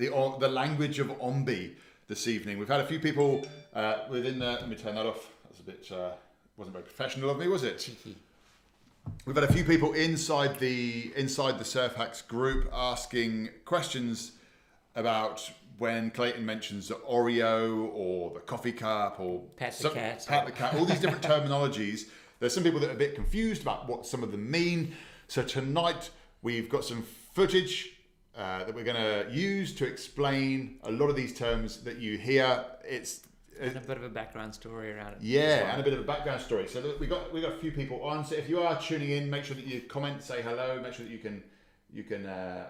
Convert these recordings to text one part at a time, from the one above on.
the the language of Ombe this evening. We've had a few people uh, within the. Let me turn that off. That's a bit. Uh, wasn't very professional of me, was it? We've had a few people inside the inside the Surf Hacks group asking questions about when Clayton mentions the Oreo or the coffee cup or Pat the some- cat. pat the cat, all these different terminologies. There's some people that are a bit confused about what some of them mean. So tonight we've got some footage uh, that we're going to use to explain a lot of these terms that you hear. It's And a bit of a background story around it. yeah, well. and a bit of a background story. So we got we got a few people on. So if you are tuning in, make sure that you comment, say hello, make sure that you can you can uh,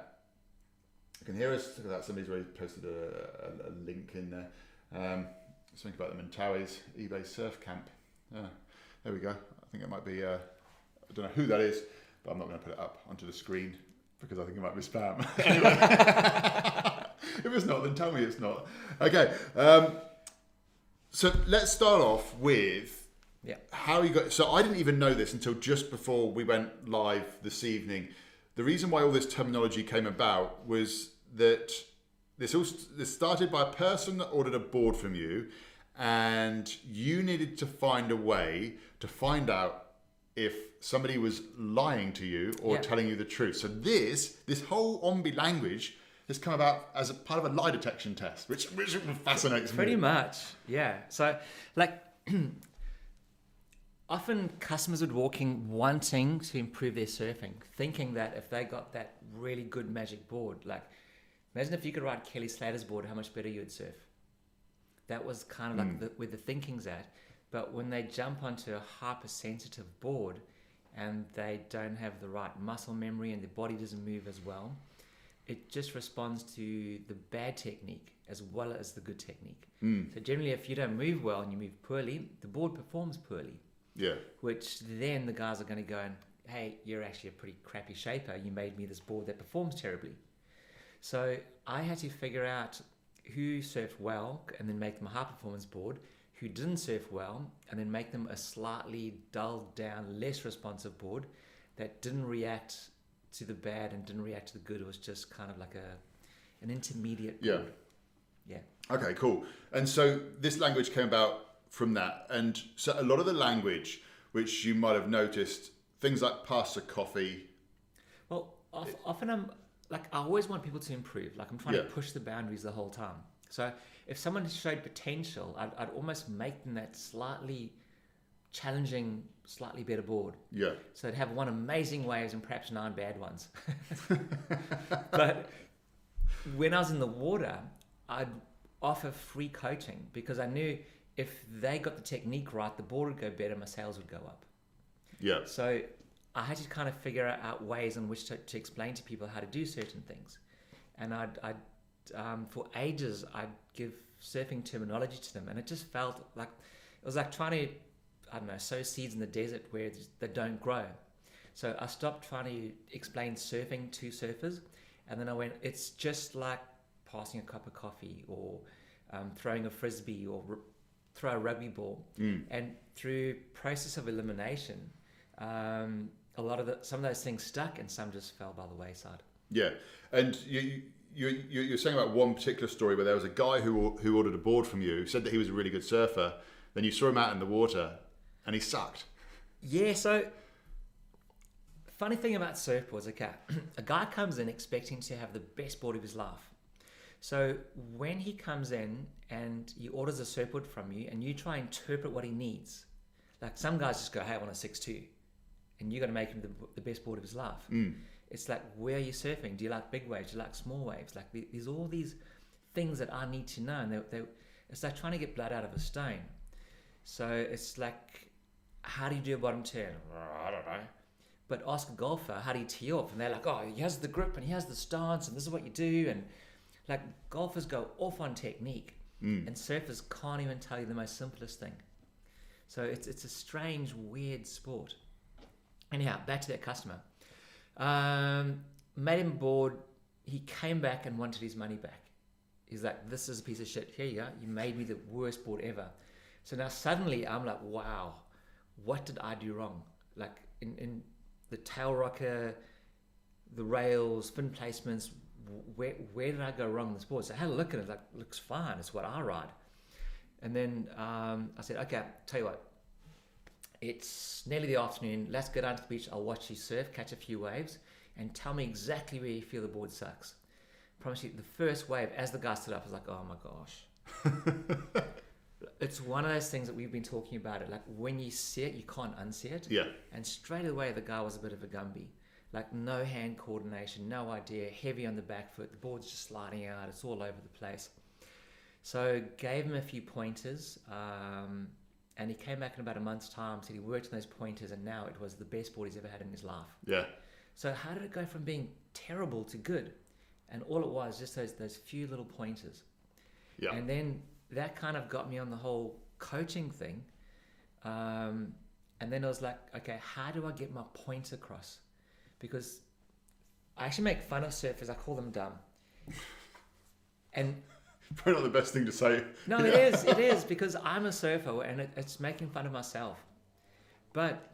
you can hear us. Look at that. Somebody's already posted a, a, a link in there. Um, something about the Mentawais eBay Surf Camp. Yeah, there we go. I think it might be. Uh, I don't know who that is, but I'm not going to put it up onto the screen because I think it might be spam. Anyway. if it's not, then tell me it's not. Okay. Um, so let's start off with Yeah. how you got. So I didn't even know this until just before we went live this evening. The reason why all this terminology came about was that this all this started by a person that ordered a board from you, and you needed to find a way to find out if somebody was lying to you or Yeah. telling you the truth. So this this whole Ombe language has come about as a part of a lie detection test, which which fascinates Pretty me. Pretty much, yeah. So, like, often customers would walk in wanting to improve their surfing, thinking that if they got that really good magic board, like, imagine if you could ride Kelly Slater's board, how much better you would surf. That was kind of like hmm. the, where the thinking's at. But when they jump onto a hypersensitive board and they don't have the right muscle memory and their body doesn't move as well, it just responds to the bad technique as well as the good technique. Mm. So generally, if you don't move well and you move poorly, the board performs poorly, Yeah. which then the guys are going to go and, hey, you're actually a pretty crappy shaper. You made me this board that performs terribly. So I had to figure out who surfed well and then make them a high performance board, who didn't surf well and then make them a slightly dulled down, less responsive board that didn't react to the bad and didn't react to the good. It was just kind of like a an intermediate Yeah. board. Yeah. Okay, cool. And so this language came about from that. And so a lot of the language, which you might have noticed, things like pass the coffee. Well, often I'm like I always want people to improve. Like I'm trying Yeah. to push the boundaries the whole time. So if someone showed potential, I'd, I'd almost make them that slightly challenging, slightly better board. Yeah. So they'd have one amazing waves and perhaps nine bad ones. but when I was in the water, I'd offer free coaching because I knew if they got the technique right, the board would go better, my sales would go up. Yeah. So I had to kind of figure out ways in which to, to explain to people how to do certain things. And I'd, I'd um, for ages, I'd give surfing terminology to them, and it just felt like it was like trying to, I don't know, sow seeds in the desert where they don't grow. So I stopped trying to explain surfing to surfers, and then I went, it's just like passing a cup of coffee or um, throwing a frisbee or r- throw a rugby ball. And through process of elimination, um, a lot of the, some of those things stuck and some just fell by the wayside. Yeah. And you, you, you, you're saying about one particular story where there was a guy who, who ordered a board from you, said that he was a really good surfer. Then you saw him out in the water and he sucked. Yeah, so funny thing about surfboards, okay, a guy comes in expecting to have the best board of his life. So when he comes in and he orders a surfboard from you and you try and interpret what he needs, like some guys just go, hey, I want a 6'2", and you're going to make him the, the best board of his life. Hmm. It's like, where are you surfing? Do you like big waves? Do you like small waves? Like there's all these things that I need to know. And they, they, it's like trying to get blood out of a stone. So it's like, how do you do a bottom turn? I don't know. But ask a golfer, how do you tee off? And they're like, oh, he has the grip and he has the stance and this is what you do. And like golfers go off on technique mm. and surfers can't even tell you the most simplest thing. So it's, it's a strange, weird sport. Anyhow, back to that customer. Um, made him bored. He came back and wanted his money back. He's like, this is a piece of shit. Here you go. You made me the worst board ever. So now suddenly I'm like, wow, what did I do wrong? Like in, in the tail rocker, the rails, fin placements, where where did I go wrong on this board? So I had a look at it. Like looks fine. It's what I ride. And then um, I said, okay, tell you what. It's nearly the afternoon. Let's go down to the beach. I'll watch you surf, catch a few waves, and tell me exactly where you feel the board sucks. promise you, the first wave, as the guy stood up, I was like, oh my gosh. it's one of those things that we've been talking about. It like when you see it, you can't unsee it. Yeah. And straight away, the guy was a bit of a Gumby. Like no hand coordination, no idea, heavy on the back foot. The board's just sliding out. It's all over the place. So gave him a few pointers, um, and he came back in about a month's time. Said he worked on those pointers, and now it was the best board he's ever had in his life. Yeah. So how did it go from being terrible to good? And all it was just those those few little pointers. Yeah. And then that kind of got me on the whole coaching thing. Um, and then I was like, okay, how do I get my points across? Because I actually make fun of surfers. I call them dumb. And Probably not the best thing to say. no, it is. It is because I'm a surfer and it, it's making fun of myself. But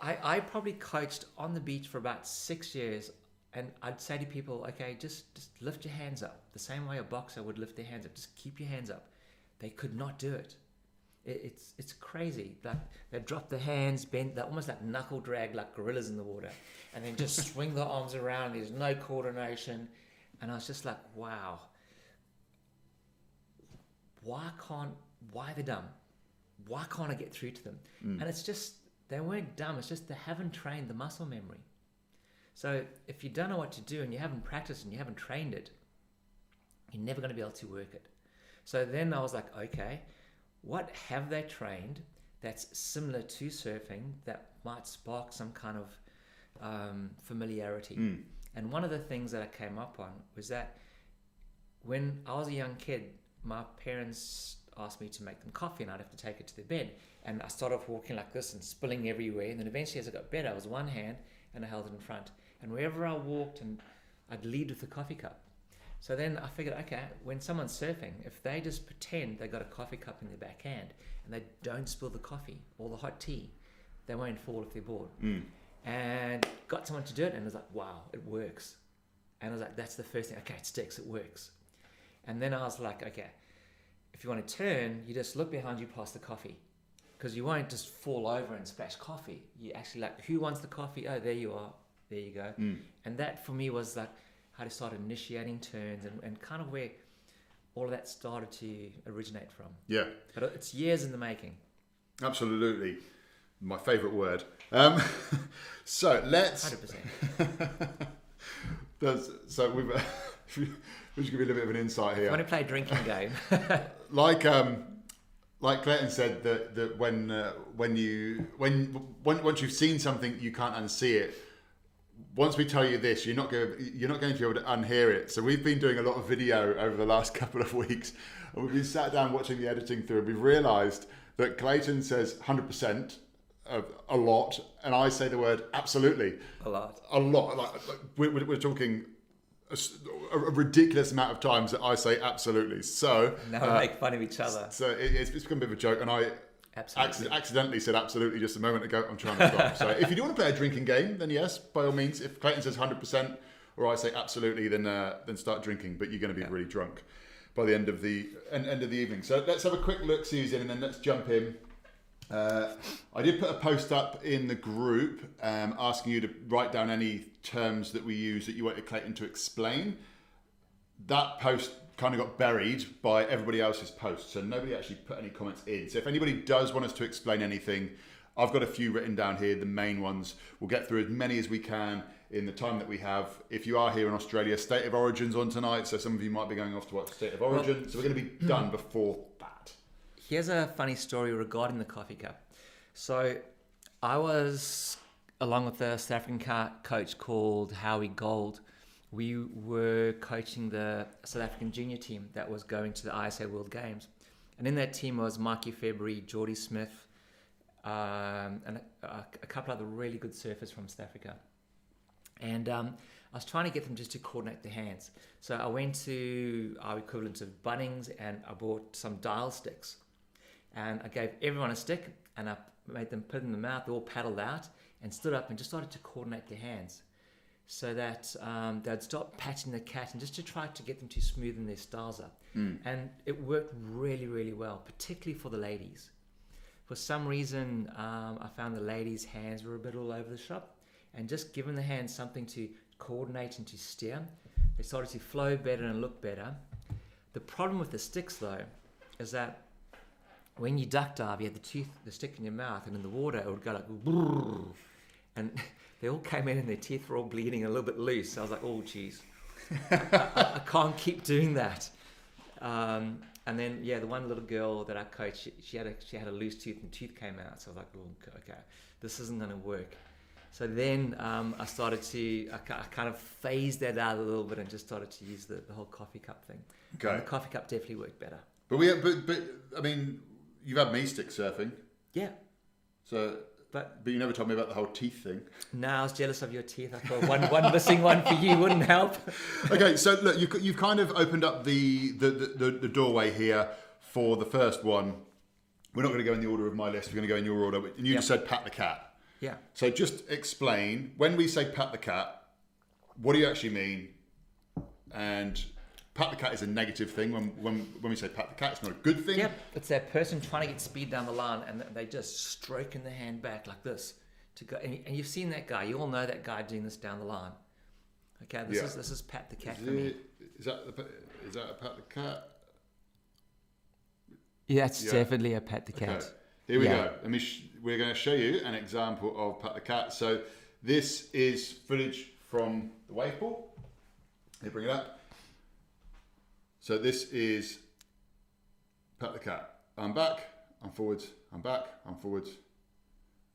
I, I probably coached on the beach for about six years, and I'd say to people, okay, just just lift your hands up, the same way a boxer would lift their hands up. Just keep your hands up. They could not do it. it it's it's crazy. Like they drop their hands, bend, they're almost like knuckle drag, like gorillas in the water, and then just swing their arms around. There's no coordination, and I was just like, wow. Why can't why they're dumb? Why can't I get through to them? And it's just they weren't dumb. It's just they haven't trained the muscle memory. So if you don't know what to do and you haven't practiced and you haven't trained it, you're never going to be able to work it. So then I was like, okay, what have they trained that's similar to surfing that might spark some kind of um, familiarity? Mm. And one of the things that I came up on was that when I was a young kid, my parents asked me to make them coffee and I'd have to take it to their bed. And I started off walking like this and spilling everywhere. And then eventually, as I got better, I was one hand and I held it in front. And wherever I walked, and I'd lead with the coffee cup. So then I figured, okay, when someone's surfing, if they just pretend they got a coffee cup in their back hand and they don't spill the coffee or the hot tea, they won't fall off their board. Mm. And got someone to do it, and I was like, wow, it works. And I was like, that's the first thing. Okay, it sticks, it works. And then I was like, okay, if you want to turn, you just look behind you past the coffee. Because you won't just fall over and splash coffee. You actually like, who wants the coffee? Oh, there you are. There you go. Mm. And that for me was like how to start initiating turns and, and kind of where all of that started to originate from. Yeah. But it's years in the making. Absolutely. My favourite word. Um, so let's. 100%. So we've. should give you a little bit of an insight here. I want to play a drinking game. like um like Clayton said that that when uh, when you when, when once you've seen something you can't unsee it once we tell you this you're not going you're not going to be able to unhear it so we've been doing a lot of video over the last couple of weeks and we've been sat down watching the editing through and we've realized that Clayton says 100% of a lot and I say the word absolutely a lot. a lot like, like we're we're talking a, a ridiculous amount of times that I say absolutely so Now we uh, make fun of each other. so it, it's, it's become a bit of a joke, and I Absolutely. acc- accidentally said absolutely just a moment ago. I'm trying to stop. so if you do want to play a drinking game, then yes, by all means. If Clayton says 100 percent or I say absolutely, then uh, then start drinking. But you're going to be Yeah. really drunk by the end of the end, end of the evening. So let's have a quick look, Susan, and then let's jump in. Uh, I did put a post up in the group um, asking you to write down any terms that we use that you wanted Clayton to explain that post kind of got buried by everybody else's posts, so nobody actually put any comments in. So if anybody does want us to explain anything, I've got a few written down here, the main ones. We'll get through as many as we can in the time that we have. If you are here in Australia, State of Origin's on tonight, so some of you might be going off to watch State of Origin. so we're going to be done before. Here's a funny story regarding the coffee cup. So, I was along with a South African ca- coach called Howie Gold. We were coaching the South African junior team that was going to the ISA World Games, and in that team was Mikey February, Jordy Smith, um, and a, a couple other really good surfers from South Africa. And um, I was trying to get them just to coordinate their hands. So I went to our equivalent of Bunnings and I bought some dowel sticks. And I gave everyone a stick and I made them put it in the mouth. They all paddled out and stood up and just started to coordinate their hands. so that um, they'd stop patting the cat and just to try to get them to smoothen their styles up. And it worked really, really well, particularly for the ladies. For some reason, um, I found the ladies' hands were a bit all over the shop, and just giving the hands something to coordinate and to steer, they started to flow better and look better. The problem with the sticks, though, is that when you duck dive, you had the tooth, the stick in your mouth, and in the water, it would go like, brrrr. and they all came in and their teeth were all bleeding a little bit loose. I was like, oh, jeez, I, I- can't keep doing that. Um, and then, yeah, the one little girl that I coached, she, she had a she had a loose tooth and tooth came out. So I was like, oh, okay, this isn't going to work. So then um, I started to, I, I kind of phased that out a little bit and just started to use the, the whole coffee cup thing. And Okay. the coffee cup definitely worked better. But we, but but I mean, you've had me stick surfing, Yeah, so but but you never told me about the whole teeth thing. now I was jealous of your teeth. I thought one, one missing one for you wouldn't help. okay, so look, you, you've kind of opened up the the, the, the the doorway here for the first one. We're not going to go in the order of my list. We're going to go in your order. And you just said pat the cat. Yeah. So just explain when we say pat the cat, what do you actually mean? And pat the cat is a negative thing. When when when we say pat the cat, it's not a good thing. Yep, it's that person trying to get speed down the line and they just stroking the hand back like this to go. And, and you've seen that guy. You all know that guy doing this down the line. Okay, this Yeah. is this is pat the cat Is, for me. it, is that the, is that a pat the cat? Yeah, that's Yeah. definitely a pat the cat. Okay. cat. Here we Yeah. go. Let me. Sh- we're going to show you an example of pat the cat. So this is footage from the wave pool. They bring it up. So this is pat the cat. I'm back. I'm forwards. I'm back. I'm forwards.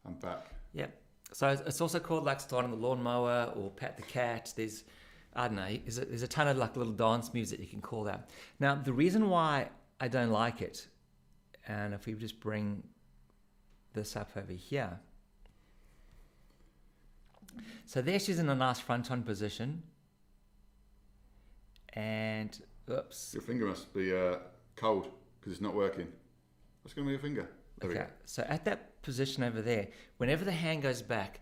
I'm back. Yep. So it's- also called like starting the lawnmower or pat the cat. There's, I don't know, there's a, there's a ton of like little dance music you can call that. Now, the reason why I don't like it, and if we just bring this up over here. So there she's in a nice front on position. And, oops. Your finger must be uh, cold because it's not working. What's going to be your finger? There Okay, so at that position over there, whenever the hand goes back,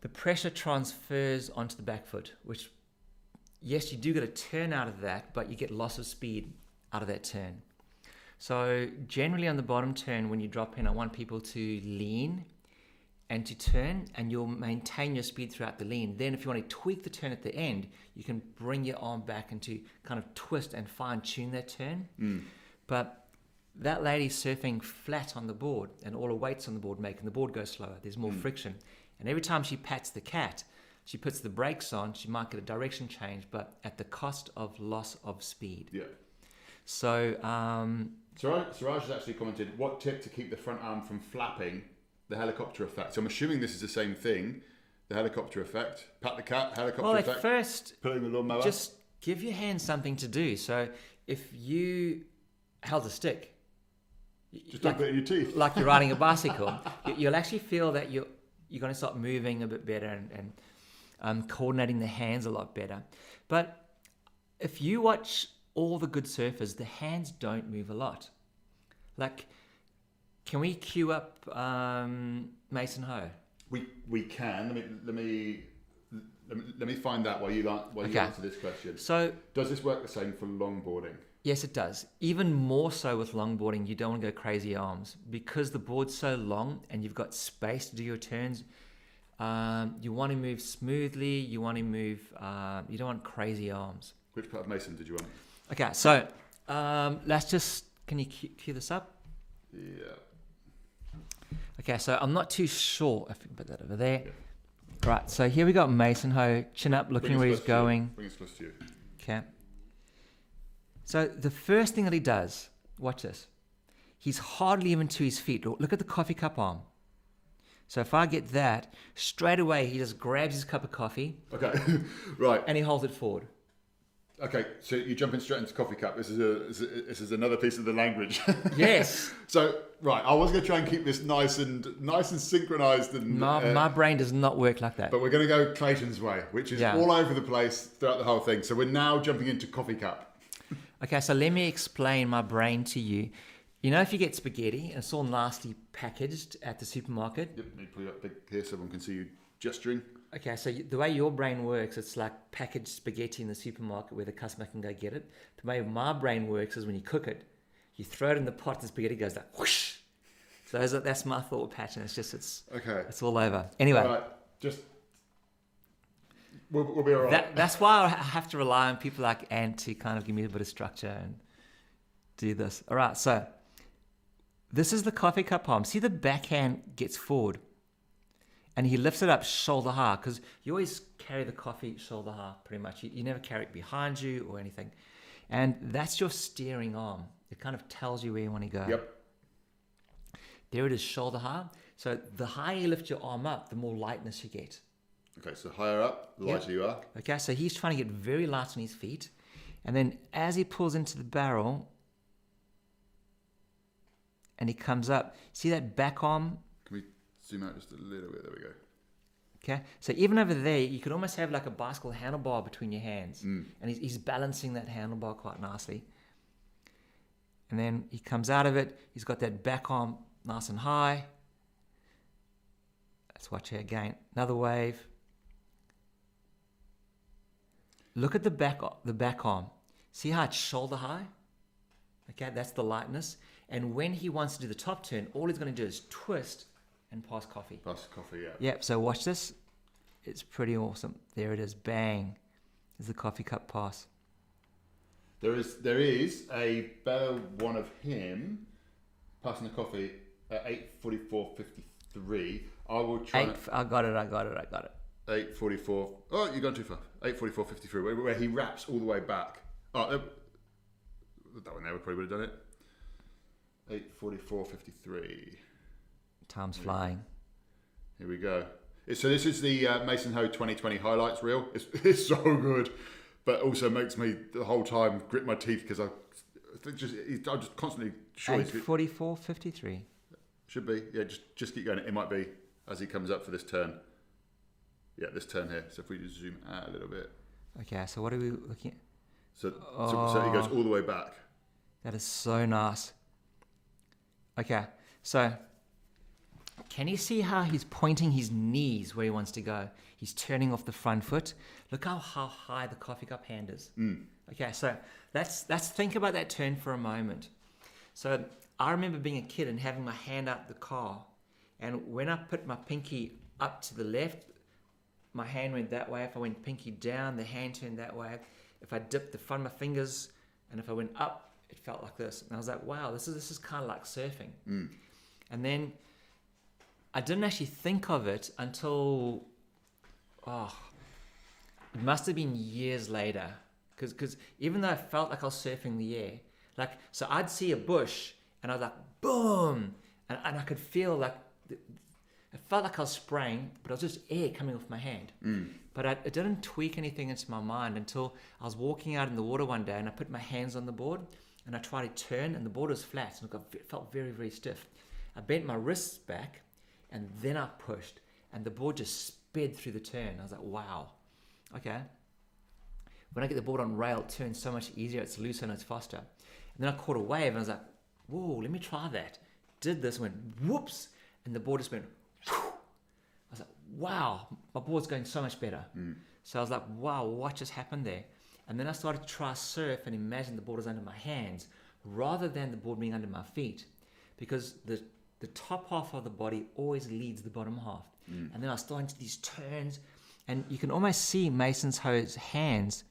the pressure transfers onto the back foot, which, yes, you do get a turn out of that, but you get loss of speed out of that turn. So, generally on the bottom turn, when you drop in, I want people to lean and to turn, and you'll maintain your speed throughout the lean. Then, if you want to tweak the turn at the end, you can bring your arm back and to kind of twist and fine tune that turn. But that lady's surfing flat on the board, and all her weight's on the board, making the board go slower. There's more friction. And every time she pats the cat, she puts the brakes on, she might get a direction change, but at the cost of loss of speed. Yeah. So, um, Siraj, Siraj has actually commented, what tip to keep the front arm from flapping the helicopter effect? So I'm assuming this is the same thing, the helicopter effect. Pat the cat, helicopter well, at effect. first, Pulling the lawnmower. just give your hand something to do. So, if you held a stick, Just like- don't in your teeth. like you're riding a bicycle, you- you'll actually feel that you're you're going to start moving a bit better and, and um, coordinating the hands a lot better. But if you watch all the good surfers, the hands don't move a lot. Like, can we cue up um, Mason Ho? We we can. Let me let me let me, let me find that while you while you answer this question. So Does this work the same for longboarding? Yes, it does. Even more so with longboarding, you don't want to go crazy arms because the board's so long and you've got space to do your turns. Um, you want to move smoothly. You want to move. Uh, you don't want crazy arms. Which part of Mason did you want? Okay, so um, let's just. Can you cue, cue this up? Yeah. Okay, so I'm not too sure if we can put that over there. Right, so here we got Mason Ho, chin up, looking where he's going. Bring us close to you. Okay. So the first thing that he does, watch this. He's hardly even to his feet. Look at the coffee cup arm. So if I get that, straight away he just grabs his cup of coffee Okay. right. and he holds it forward. Okay. So you're jumping straight into coffee cup. This is a this is, another piece of the language. Yes. so right, I was going to try and keep this nice and nice and synchronized and. my, uh, my brain does not work like that. but we're going to go Clayton's way, which is Yeah. all over the place throughout the whole thing. So we're now jumping into coffee cup. Okay, so let me explain my brain to you. You know, if you get spaghetti and it's all nasty packaged at the supermarket, Yep, let me put it up big here so everyone can see you gesturing. Okay, so the way your brain works, it's like packaged spaghetti in the supermarket where the customer can go get it. The way my brain works is when you cook it, you throw it in the pot, the spaghetti goes like whoosh. So those are, that's my thought pattern. It's just it's Okay. it's all over. Anyway, All right. Just we'll, we'll be all right. that, that's why I have to rely on people like Ant to kind of give me a bit of structure and do this. All right, so this is the coffee cup palm. See the backhand gets forward and he lifts it up shoulder high because you always carry the coffee shoulder high pretty much. You, you never carry it behind you or anything. And that's your steering arm. It kind of tells you where you want to go. Yep. There it is, shoulder high. So the higher you lift your arm up, the more lightness you get. Okay. So higher up, the Yep. lighter you are. Okay, so he's trying to get very light on his feet. And then as he pulls into the barrel and he comes up, see that back arm? Zoom out just a little bit? There we go. Okay, so even over there, you could almost have like a bicycle handlebar between your hands. Mm. And he's, he's balancing that handlebar quite nicely. And then he comes out of it, he's got that back arm nice and high. Let's watch here again. Another wave. Look at the back the back arm. See how it's shoulder high? Okay, that's the lightness. And when he wants to do the top turn, all he's going to do is twist and pass coffee. Pass coffee, yeah. Yep, so watch this. It's pretty awesome. There it is. Bang. Is the coffee cup pass. There is there is a better one of him passing the coffee at 8.44.53. I will try. Eight, I got it, I got it, I got it. 8.44. Oh, you've gone too far. 8.44.53, where, where he wraps all the way back. Oh, uh, that one there, we probably would have done it. 8.44.53. Time's flying. Here we go. So this is the uh, Mason Ho 2020 highlights reel. It's, it's so good, but also makes me the whole time grit my teeth because I just I'm just constantly sure. Eight forty four fifty three. Should be yeah. Just just keep going. It might be as he comes up for this turn. Yeah, this turn here. So if we just zoom out a little bit. Okay, so what are we looking at? So, oh, so, so he goes oh. all the way back. That is so nice. Okay, so can you see how he's pointing his knees where he wants to go? He's turning off the front foot. Look how, how high the coffee cup hand is. Mm. Okay, so let's let's think about that turn for a moment. So I remember being a kid and having my hand out the car, and when I put my pinky up to the left, my hand went that way. If I went pinky down, the hand turned that way. If I dipped the front of my fingers, and if I went up, it felt like this. And I was like, wow, this is this is kind of like surfing. Mm. And then I didn't actually think of it until, oh, it must have been years later. Because even though I felt like I was surfing the air, like, so I'd see a bush and I was like, boom. And, and I could feel like, it felt like I was spraying, but it was just air coming off my hand. Mm. But I, it didn't tweak anything into my mind until I was walking out in the water one day and I put my hands on the board and I tried to turn and the board was flat and it, got, it felt very, very stiff. I bent my wrists back and then I pushed and the board just sped through the turn. I was like, wow, okay. When I get the board on rail, it turns so much easier, it's looser and it's faster. And then I caught a wave and I was like, whoa, let me try that. Did this, went whoops, and the board just went whew. I was like, wow, my board's going so much better. Mm. So I was like, wow, what just happened there? And then I started to try surf and imagine the board is under my hands rather than the board being under my feet because the, the top half of the body always leads the bottom half. And then I start into these turns and you can almost see Mason's Ho's hands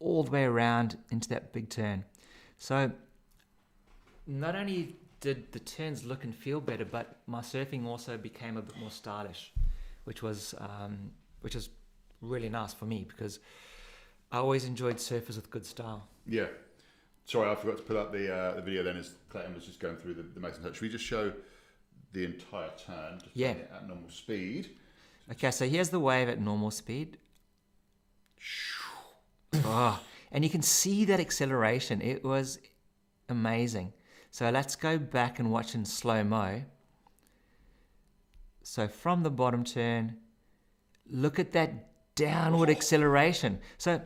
all the way around into that big turn. So not only did the turns look and feel better, but my surfing also became a bit more stylish, which was um, which is really nice for me because I always enjoyed surfers with good style. Yeah. Sorry, I forgot to pull up the uh, the video then as Clayton was just going through the, the Mason Ho. Should we just show the entire turn? Just Yeah. At normal speed. Okay, so here's the wave at normal speed. Oh, and you can see that acceleration. It was amazing. So let's go back and watch in slow mo. So from the bottom turn, look at that downward acceleration. So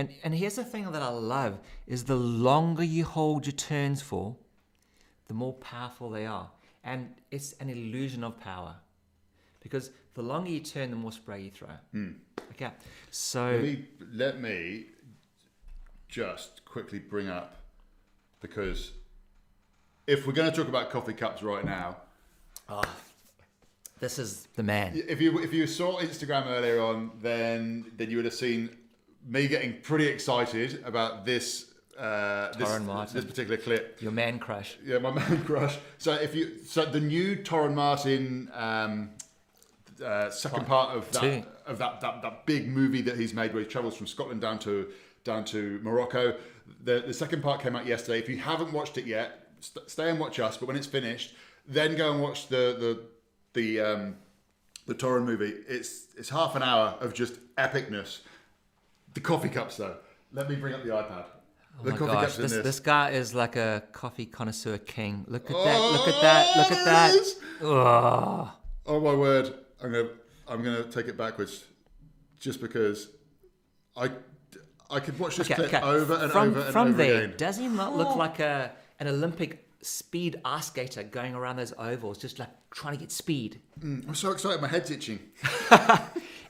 and and here's the thing that I love is the longer you hold your turns for, the more powerful they are. And it's an illusion of power because the longer you turn, the more spray you throw. Hmm. Okay, so Let me let me just quickly bring up because if we're going to talk about coffee cups right now, this is the man. if you if you saw Instagram earlier on, then then you would have seen me getting pretty excited about this uh, this, this particular clip. Your man crush. Yeah, my man crush. So if you so the new Torren Martin um, uh, second part of that Two. of that, that that big movie that he's made where he travels from Scotland down to down to Morocco. The the second part came out yesterday. If you haven't watched it yet, st- stay and watch us. But when it's finished, then go and watch the the the um, the Torren movie. It's it's half an hour of just epicness. The coffee cups though. Let me bring up the iPad. Oh the my coffee gosh, cups in this, this. this guy is like a coffee connoisseur king. Look at that! Look at that! Look at oh, that! there it is. Oh, Oh my word! I'm gonna I'm gonna take it backwards, just because I I could watch this okay, clip okay. over and from over and from over there, again. does he not look oh. like a an Olympic speed ice skater going around those ovals, just like trying to get speed? Mm, I'm so excited, my head's itching.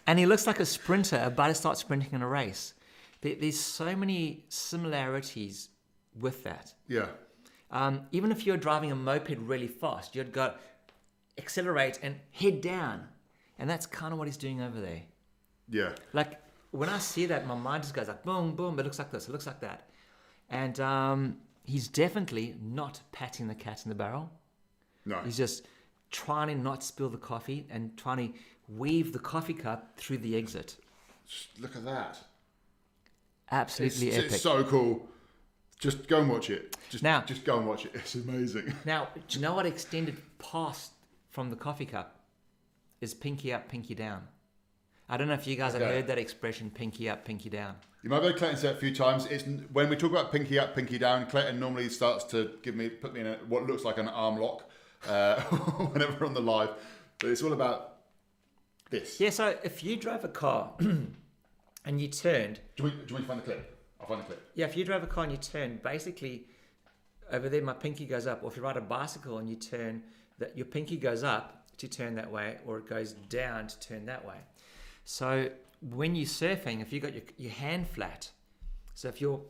And he looks like a sprinter about to start sprinting in a race. There, there's so many similarities with that. Yeah, Um, even if you're driving a moped really fast, you'd go accelerate and head down. And that's kind of what he's doing over there. yeah, Like when I see that, my mind just goes like boom, boom. It looks like this. It looks like that. And um, he's definitely not patting the cat in the barrel. no, He's just trying to not spill the coffee and trying to weave the coffee cup through the exit. look at that. It's, Absolutely epic. it's so cool. Just go and watch it. Just Now- just go and watch it. It's amazing. Now, do you know what extended past from the coffee cup is pinky up, pinky down? I don't know if you guys have heard that expression, pinky up, pinky down. You might have heard Clayton say it a few times. It's when we talk about pinky up, pinky down. Clayton normally starts to give me, put me in a, what looks like an arm lock uh, whenever on the live. But it's all about this. Yeah, so if you drove a car and you turned, Do we, do to find the clip? I'll find the clip. yeah, if you drove a car and you turn, basically over there my pinky goes up. Or if you ride a bicycle and you turn, that your pinky goes up to turn that way, or it goes down to turn that way. So when you're surfing, if you got your, your hand flat, so if you're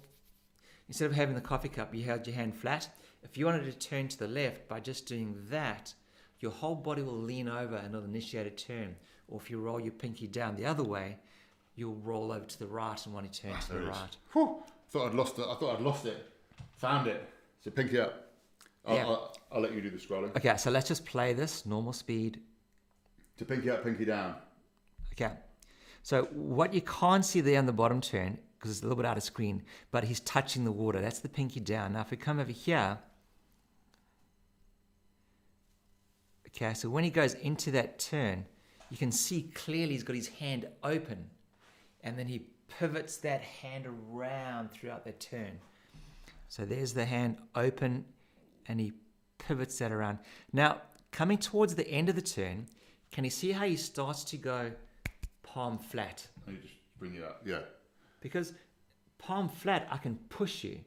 instead of having the coffee cup, you held your hand flat. If you wanted to turn to the left by just doing that, your whole body will lean over and it'll initiate a turn. Or if you roll your pinky down the other way, you'll roll over to the right and want to turn ah, to the right. Whew. Thought I'd lost it. I thought I'd lost it. Found it. So pinky up. I'll, Yeah. I'll, I'll let you do the scrolling. Okay, so let's just play this normal speed. To pinky up, pinky down. Okay, so what you can't see there on the bottom turn because it's a little bit out of screen, but he's touching the water. That's the pinky down. Now, if we come over here, okay, so when he goes into that turn, you can see clearly he's got his hand open, and then he pivots that hand around throughout that turn. So there's the hand open, and he pivots that around. Now, coming towards the end of the turn, can you see how he starts to go palm flat? Let me just bring you up. Yeah. Because palm flat, I can push you.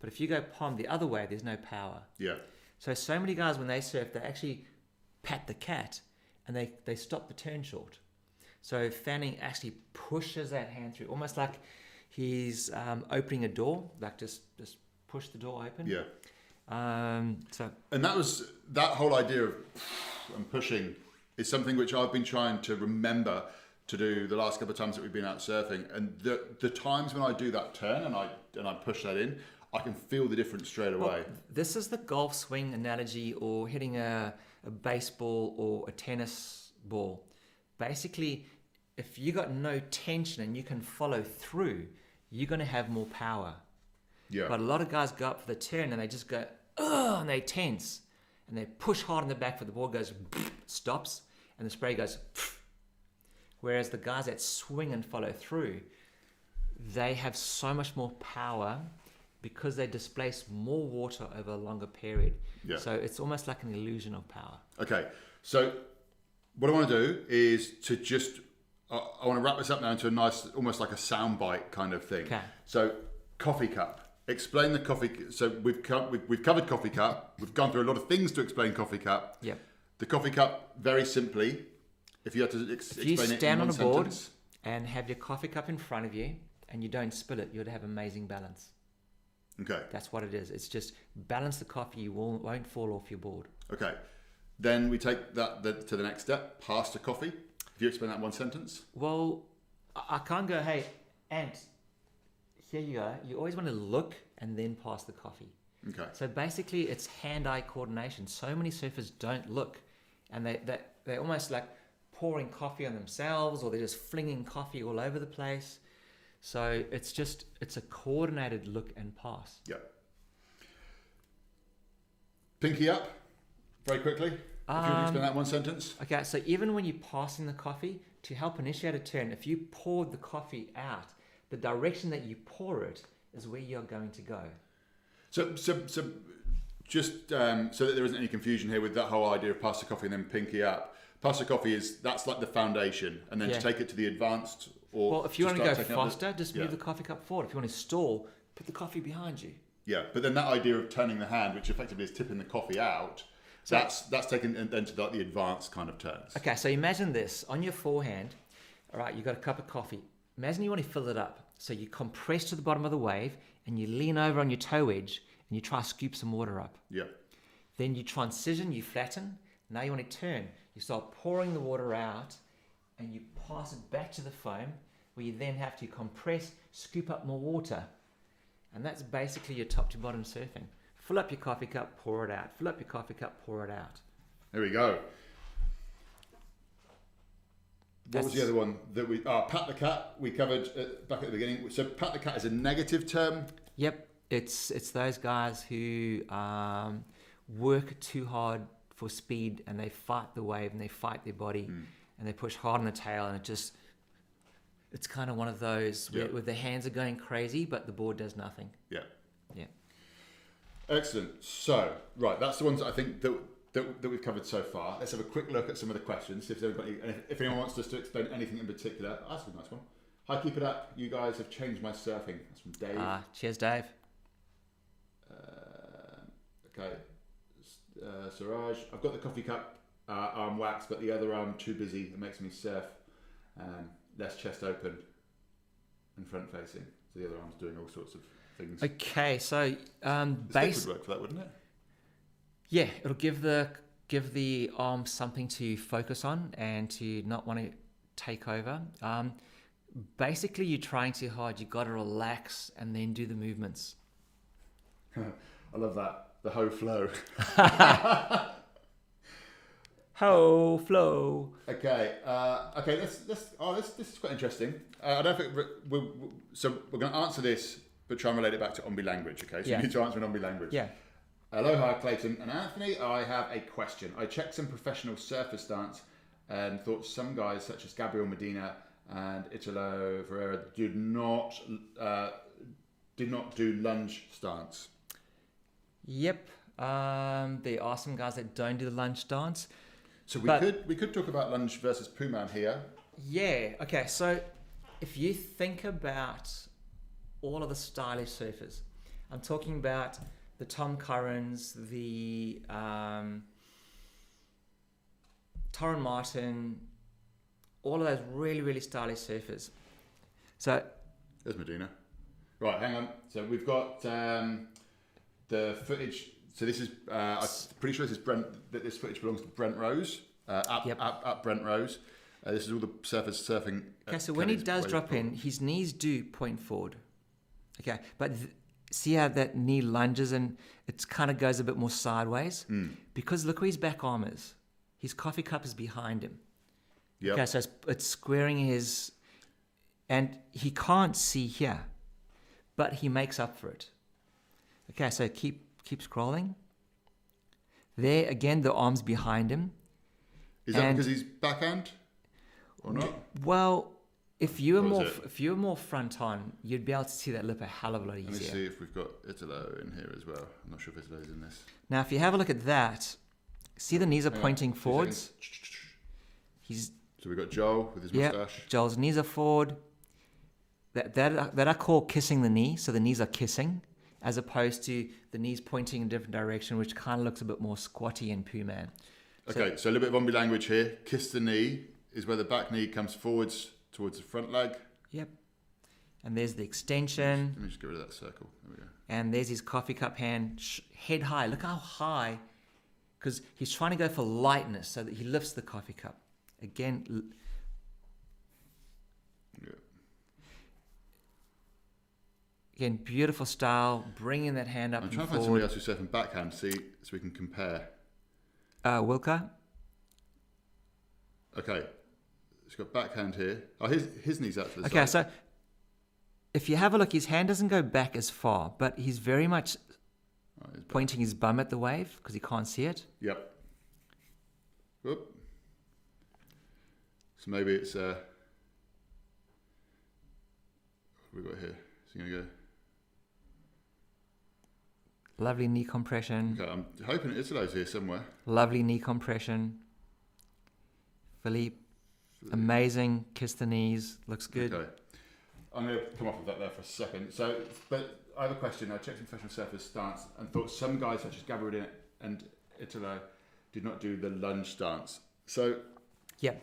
But if you go palm the other way, there's no power. Yeah. So, so many guys, when they surf, they actually pat the cat and they, they stop the turn short. So, Fanning actually pushes that hand through, almost like he's um, opening a door, like just, just push the door open. Yeah. Um, so, And that was that whole idea of and pushing is something which I've been trying to remember to do the last couple of times that we've been out surfing. And the the times when I do that turn and I and I push that in, I can feel the difference straight away. Well, this is the golf swing analogy or hitting a, a baseball or a tennis ball. Basically, if you got no tension and you can follow through, you're going to have more power. yeah. But a lot of guys go up for the turn and they just go, ugh, and they tense. And they push hard in the back for the ball goes, stops, and the spray goes, whereas the guys that swing and follow through, they have so much more power because they displace more water over a longer period. Yeah. So it's almost like an illusion of power. Okay, so what I want to do is to just I, I want to wrap this up now into a nice, almost like a soundbite kind of thing. Okay. So coffee cup. Explain the coffee. So we've, co- we've we've covered coffee cup. We've gone through a lot of things to explain coffee cup. Yep. The coffee cup, very simply, If you had to ex- If you explain it in stand on a board- sentence. And have your coffee cup in front of you, and you don't spill it, you'd have amazing balance. Okay. That's what it is. It's just balance the coffee. You won't, won't fall off your board. Okay. Then we take that the, to the next step. Pass to coffee. If you explain that one sentence. Well, I I can't go, hey, Ant, here you go. You always want to look and then pass the coffee. Okay. So basically, it's hand eye coordination. So many surfers don't look and they, they, they're almost like pouring coffee on themselves or they're just flinging coffee all over the place. So it's just, it's a coordinated look and pass. Yeah. Pinky up. Very quickly. If you Um, explain that one sentence. Okay, so even when you're passing the coffee, to help initiate a turn, if you poured the coffee out, the direction that you pour it is where you're going to go. So, so, so just um, so that there isn't any confusion here with that whole idea of pasta coffee and then pinky up. Pasta coffee is that's like the foundation, and then Yeah. to take it to the advanced. Or Well, if you want to go faster, just yeah. move the coffee cup forward. If you want to stall, put the coffee behind you. Yeah, but then that idea of turning the hand, which effectively is tipping the coffee out, So- that's that's taken in- then to like the advanced kind of turns. Okay, so imagine this on your forehand. All right, you've got a cup of coffee. Imagine you want to fill it up. So you compress to the bottom of the wave and you lean over on your toe edge and you try to scoop some water up. Yeah, Then you transition, you flatten. Now you want to turn. You start pouring the water out and you pass it back to the foam where you then have to compress, scoop up more water. And that's basically your top to bottom surfing. Fill up your coffee cup, pour it out. Fill up your coffee cup, pour it out. there we go. What was the other one that we? Ah, pat the cat. We covered uh, back at the beginning. So pat the cat is a negative term. Yep, it's it's those guys who um, work too hard for speed and they fight the wave and they fight their body Hmm. And they push hard on the tail and it just it's kind of one of those where, Yeah. where the hands are going crazy but the board does nothing. Yeah. Yeah. Excellent. So, right, that's the ones I think that, that, that we've covered so far. Let's have a quick look at some of the questions. If, got any, and if, if anyone wants us to explain anything in particular, that's a nice one. Hi, keep it up. You guys have changed my surfing. That's from Dave. Ah, cheers, Dave. Uh, okay. Uh, Siraj, I've got the coffee cup uh, arm waxed, but the other arm too busy. It makes me surf um, less chest open and front facing. So the other arm's doing all sorts of things. Okay, so um, base would work for that, wouldn't it? yeah, it'll give the give the arm something to focus on and to not want to take over. Um, basically, you're trying too hard. You got to relax and then do the movements. I love that. The whole flow. Ho flow. Okay, uh, okay. Let's let's. Oh, this this is quite interesting. Uh, I don't think we so we're going to answer this, but try and relate it back to Ombe language. Okay, so Yeah. you need to answer in Ombe language. Yeah. Aloha, Clayton and Anthony. I have a question. I checked some professional surfer stance and thought some guys such as Gabriel Medina and Italo Ferreira did not uh, did not do lunge stance. Yep. Um, there are some guys that don't do the lunge dance. So we But- could we could talk about lunge versus Puman here. Yeah. Okay. So if you think about all of the stylish surfers, I'm talking about the Tom Currans, the um, Torren Martin, all of those really, really stylish surfers. So There's Medina. Right, hang on. So we've got um, the footage. So this is, uh, I'm pretty sure this is Brent. That this footage belongs to Brent Rose. Uh, up, Yep. up, up Brent Rose. Uh, this is all the surfers surfing. Okay, so when he does drop in, his knees do point forward. Okay, but th- see how that knee lunges and it kind of goes a bit more sideways? Hmm. Because look where his back arm is. His coffee cup is behind him. Yep. Okay, so it's, it's squaring his. And he can't see here, but he makes up for it. Okay, so keep keep scrolling. There again, the arm's behind him. Is that and- because he's backhand or not? Well, if you were more it- if you were more front on, you'd be able to see that lip a hell of a lot easier. Let me see if we've got Italo in here as well. I'm not sure if Italo's in this. Now, if you have a look at that, see the knees are Hang pointing two forwards. He's So we've got Joel with his yeah, moustache. Joel's knees are forward. That that that I call kissing the knee. So the knees are kissing, as opposed to the knees pointing in a different direction, which kind of looks a bit more squatty and poo man. Okay, so a little bit of Ombe language here. Kiss the knee is where the back knee comes forwards towards the front leg. Yep. And there's the extension. Let me just get rid of that circle. There we go. And there's his coffee cup hand, sh- head high. Look how high, because he's trying to go for lightness so that he lifts the coffee cup. Again, l- Yeah. Again, beautiful style, bringing that hand up I'm trying to find somebody else who's surfing backhand, see, so we can compare. Uh, Wilko, Okay, he's got backhand here. Oh, his his knees out to the Okay, side. so if you have a look, his hand doesn't go back as far, but he's very much Oh, he's pointing his bum at the wave because he can't see it. Yep. Whoop. So maybe it's uh. What have we got here? Is he gonna go? Lovely knee compression. Okay, I'm hoping Italo's here somewhere. Lovely knee compression. Filipe, amazing. Kiss the knees. Looks good. Okay. I'm going to come off of that there for a second. So, but I have a question. I checked some professional surfers' stance and thought some guys, such as Gabriel and Italo, did not do the lunge stance. So, Yeah.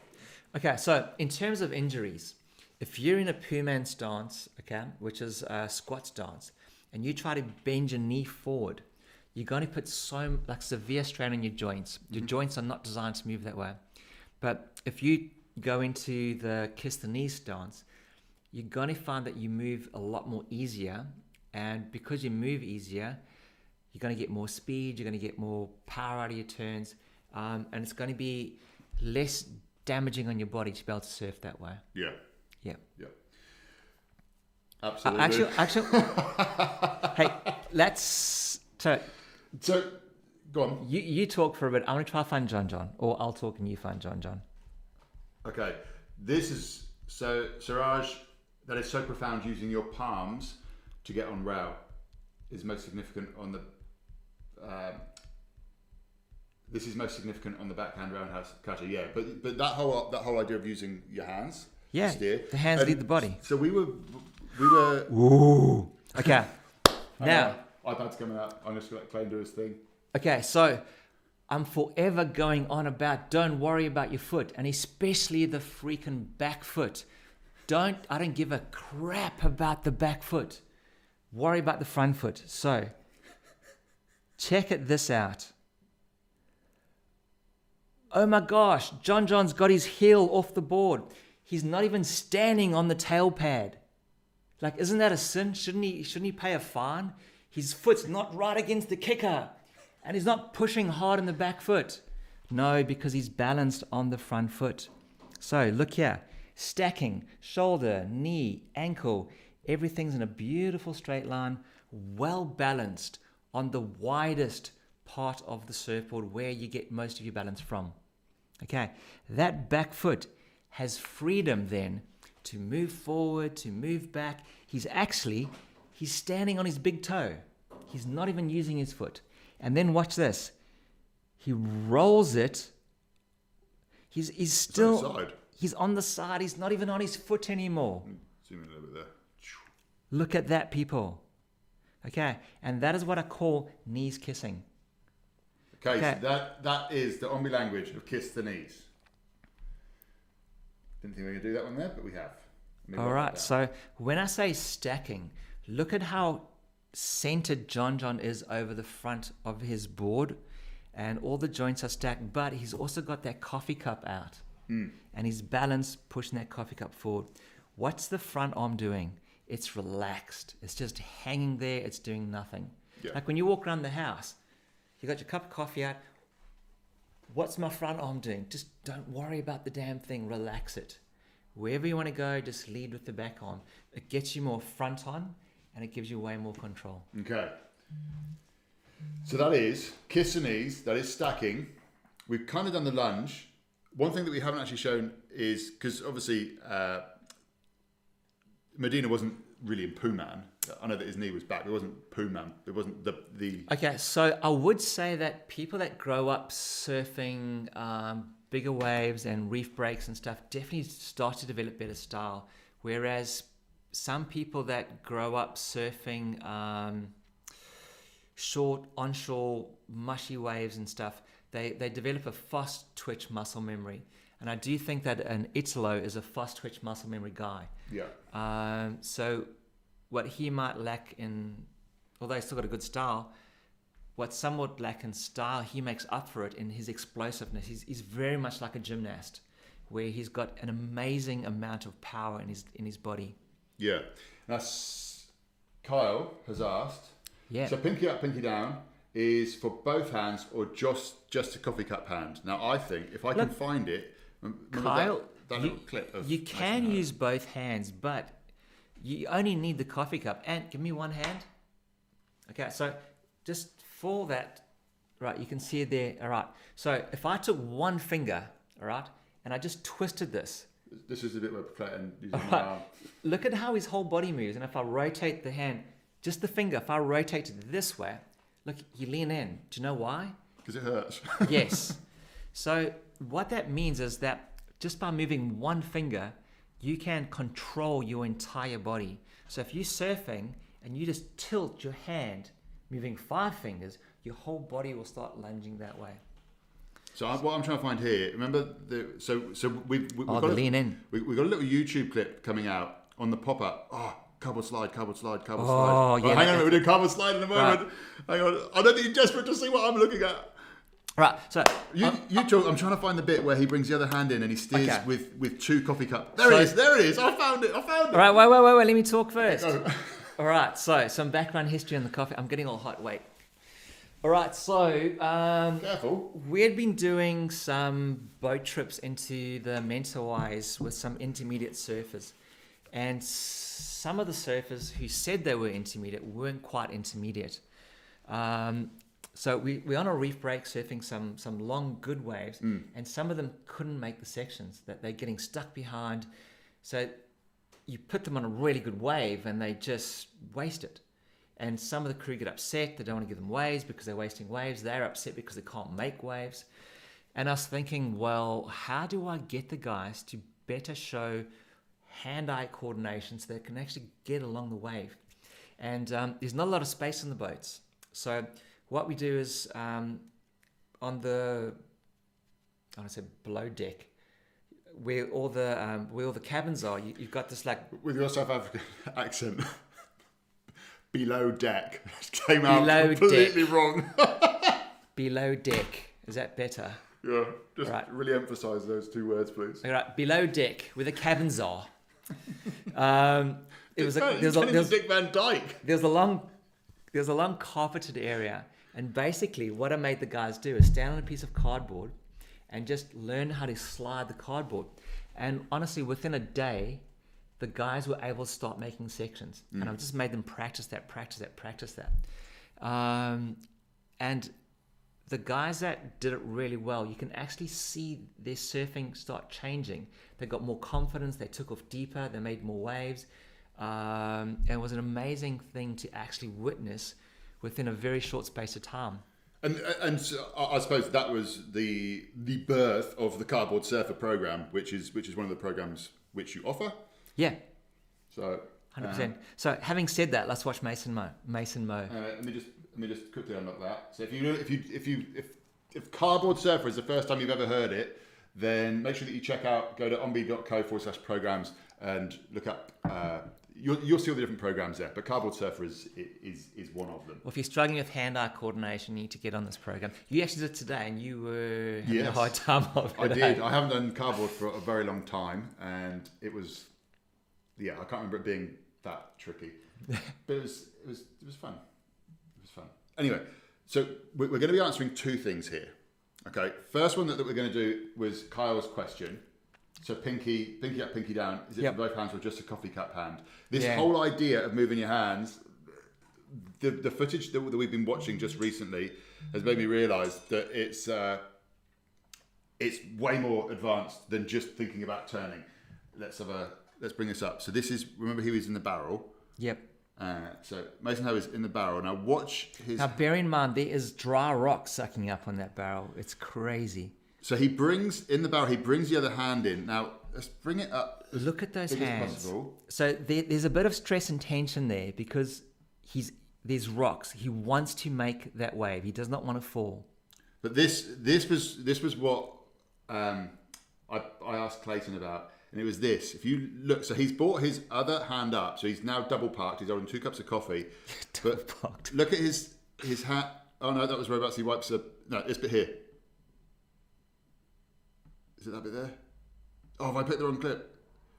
Okay, so in terms of injuries, if you're in a Poo Man stance, okay, which is a squat stance, and you try to bend your knee forward, you're going to put so like severe strain on your joints. Your joints are not designed to move that way. But if you go into the kiss the knee stance, you're going to find that you move a lot more easier, and because you move easier, you're going to get more speed. You're going to get more power out of your turns, um, and it's going to be less damaging on your body to be able to surf that way. yeah, Yeah. yeah. Uh, Absolutely. actually, actually, hey, let's. So so, go on. you you talk for a bit. I'm gonna try to find John John, or I'll talk and you find John John. Okay, this is so Siraj. That is so profound. Using your palms to get on rail is most significant on the. Um, this is most significant on the backhand roundhouse cutter. Yeah, but but that whole that whole idea of using your hands. to Yeah, steer, the hands and lead the body. So we were we were. Ooh. Okay. Now, uh, iPad's coming out. I'm just gonna let Clay do his thing. okay, so I'm forever going on about don't worry about your foot, and especially the freaking back foot. Don't I don't give a crap about the back foot. Worry about the front foot. So check it this out. Oh my gosh, John John's got his heel off the board. He's not even standing on the tail pad. Like, isn't that a sin? Shouldn't he shouldn't he pay a fine? His foot's not right against the kicker. And he's not pushing hard in the back foot. No, because he's balanced on the front foot. So look here. Stacking, shoulder, knee, ankle, everything's in a beautiful straight line, well balanced on the widest part of the surfboard where you get most of your balance from. Okay, that back foot has freedom then to move forward, to move back. He's actually he's standing on his big toe. He's not even using his foot. And then watch this. He rolls it. He's he's on still the side. he's on the side. He's not even on his foot anymore. Hmm, zoom in a little bit there. Look at that, people. Okay, and that is what I call knees kissing. Okay, Okay. so that that is the Ombe language of kiss the knees. Didn't think we were gonna do that one there, but we have. All right. So when I say stacking, look at how centered John John is over the front of his board, and all the joints are stacked. But he's also got that coffee cup out, Mm. and he's balanced, pushing that coffee cup forward. What's the front arm doing? It's relaxed. It's just hanging there. It's doing nothing. Yeah. Like when you walk around the house, you got your cup of coffee out. What's my front arm doing? Just don't worry about the damn thing. Relax it. Wherever you want to go, just lead with the back arm. It gets you more front on and it gives you way more control. Okay. So that is kiss and knees. That is stacking. We've kind of done the lunge. One thing that we haven't actually shown is because obviously uh, Medina wasn't really in Poo Man. I know that his knee was back. It wasn't Poo Man. It wasn't the the. Okay, so I would say that people that grow up surfing um, bigger waves and reef breaks and stuff definitely start to develop better style. Whereas some people that grow up surfing um, short onshore mushy waves and stuff, they, they develop a fast twitch muscle memory. And I do think that an Italo is a fast twitch muscle memory guy. Yeah. Um, so what he might lack in, although he's still got a good style, what somewhat lack in style, he makes up for it in his explosiveness. He's, he's very much like a gymnast, where he's got an amazing amount of power in his in his body. Yeah. Now, Kyle has asked. Yeah. So pinky up, pinky down is for both hands or just just a coffee cup hand. Now, I think if I can find it, Kyle, that, that you, clip of you can use both hands, but you only need the coffee cup. And give me one hand. Okay, so just for that, right, you can see it there. All right. So if I took one finger, all right, and I just twisted this, This is a bit where Clayton using my arm. look at how his whole body moves. And if I rotate the hand, just the finger, if I rotate it this way, look, you lean in. Do you know why? because it hurts. yes. So what that means is that just by moving one finger, you can control your entire body. So if you're surfing and you just tilt your hand, moving five fingers, your whole body will start lunging that way. So I, what I'm trying to find here, remember the so so we've, we, we've Oh, got a, lean in. we, we've got a little YouTube clip coming out on the pop up. Oh, cardboard slide, cardboard slide, cardboard Oh, slide. yeah, hang on, we're doing cardboard slide in a moment. Hang on, I don't need desperate to see what I'm looking at. Right. So You, you talk, I'm trying to find the bit where he brings the other hand in and he steers Okay. with, with two coffee cups. There So- it is, there it is. I found it, I found it. All right, wait, wait, wait, wait. Let me talk first. All right, so some background history on the coffee. I'm getting all hot. Wait. All right, so um, Careful. we had been doing some boat trips into the Mentawais with some intermediate surfers, and some of the surfers who said they were intermediate weren't quite intermediate. Um, so we, we're on a reef break surfing some some long good waves, and some of them couldn't make the sections that they're getting stuck behind. So you put them on a really good wave and they just waste it. And some of the crew get upset. They don't want to give them waves because they're wasting waves. They're upset because they can't make waves. And us thinking, well, how do I get the guys to better show hand eye coordination so they can actually get along the wave? And um, there's not a lot of space on the boats. So what we do is um, on the, I want to say below deck, where all the um, where all the cabins are, you, you've got this like With your South African accent. Below deck. Came out Below completely wrong. below deck. Is that better? yeah, just Right. really emphasise those two words, please. All right, below deck where the cabins are. Um, it was a, there's a, there's, Dick Van Dyke. there's a long there's a long carpeted area, and basically what I made the guys do is stand on a piece of cardboard and just learn how to slide the cardboard. And honestly, within a day, the guys were able to start making sections, and I just made them practice that, practice that, practice that. Um, and the guys that did it really well, you can actually see their surfing start changing. They got more confidence, they took off deeper, they made more waves. Um, and it was an amazing thing to actually witness within a very short space of time. And and so I suppose that was the the birth of the Cardboard Surfer program, which is which is one of the programs which you offer. Yeah, So, hundred uh, percent. So having said that, let's watch Mason Ho. Mason Ho. Uh, let me just let me just quickly unlock that. So if you if you if you if if cardboard surfer is the first time you've ever heard it, then make sure that you check out go to onb.co forward slash programs and look up. Uh, you'll you'll see all the different programs there, but cardboard surfer is is is one of them. Well, if you're struggling with hand-eye coordination, you need to get on this program. You actually did it today, and you were having a Yes. hard time of it. I eh? did. I haven't done cardboard for a very long time, and it was yeah I can't remember it being that tricky, but it was it was it was fun. It was fun. Anyway, so we're, we're going to be answering two things here. Okay, first one that, that we're going to do was Kyle's question. So pinky, pinky up, pinky down. Is it Yep. both hands or just a coffee cup hand? This Yeah. whole idea of moving your hands, the the footage that, that we've been watching just recently has made me realise that it's uh, it's way more advanced than just thinking about turning. Let's have a let's bring this up. So this is remember he was in the barrel. Yep. Uh, so Mason Ho is in the barrel. Now watch his. Now, bear in mind, there is dry rock sucking up on that barrel. It's crazy. So he brings in the barrel. He brings the other hand in. Now let's bring it up. Look at those hands. So there, there's a bit of stress and tension there because he's there's rocks. He wants to make that wave. He does not want to fall. But this this was this was what um, I, I asked Clayton about, and it was this. If you look, so he's brought his other hand up, so he's now double parked. He's holding two cups of coffee. but parked. look at his his hat. Oh no, that was robots. he wipes a no. This bit here. Is it that bit there? Oh, have I put the wrong clip?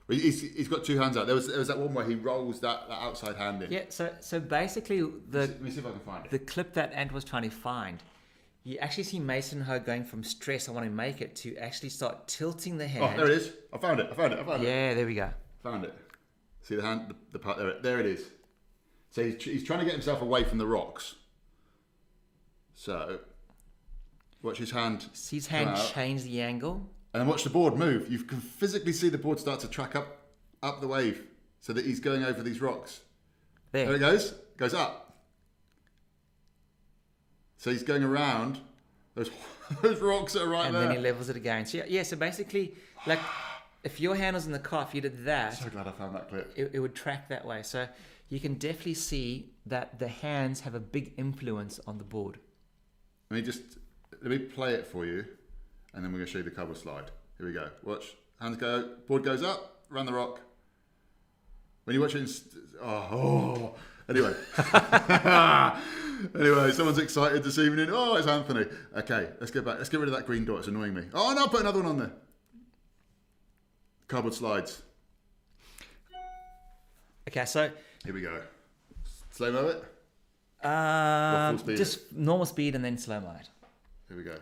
He's, he's got two hands out. There was there was that one where he rolls that, that outside hand in. Yeah. So so basically the Let me see if I can find it. the clip that Ant was trying to find, you actually see Mason Ho going from stress, I want to make it, to actually start tilting the oh, hand. Oh, there it is. I found it. I found it. I found it. Yeah, there we go. Found it. See the hand, the, the part there. There it is. So he's, he's trying to get himself away from the rocks. So watch his hand, See his hand change the angle. And then watch the board move. You can physically see the board start to track up up the wave, so that he's going over these rocks. There There. it goes. Goes up. So he's going around those those rocks that are right and there. then he levels it again. So yeah, yeah, so basically, like, if your hand was in the car, if you did that, so glad I found that clip. it, it would track that way. So you can definitely see that the hands have a big influence on the board. Let me just let me play it for you, and then we're going to show you the cover slide. Here we go. Watch. Hands go. Board goes up. Run the rock. When you watch it, st- oh, oh. Anyway. anyway, someone's excited this evening. Oh, it's Anthony. Okay, let's get back. Let's get rid of that green dot. It's annoying me. Oh no, put another one on there. Cardboard slides. Okay, so Here we go. Slow mo it. uh, just normal speed and then slow mo it. Here we go.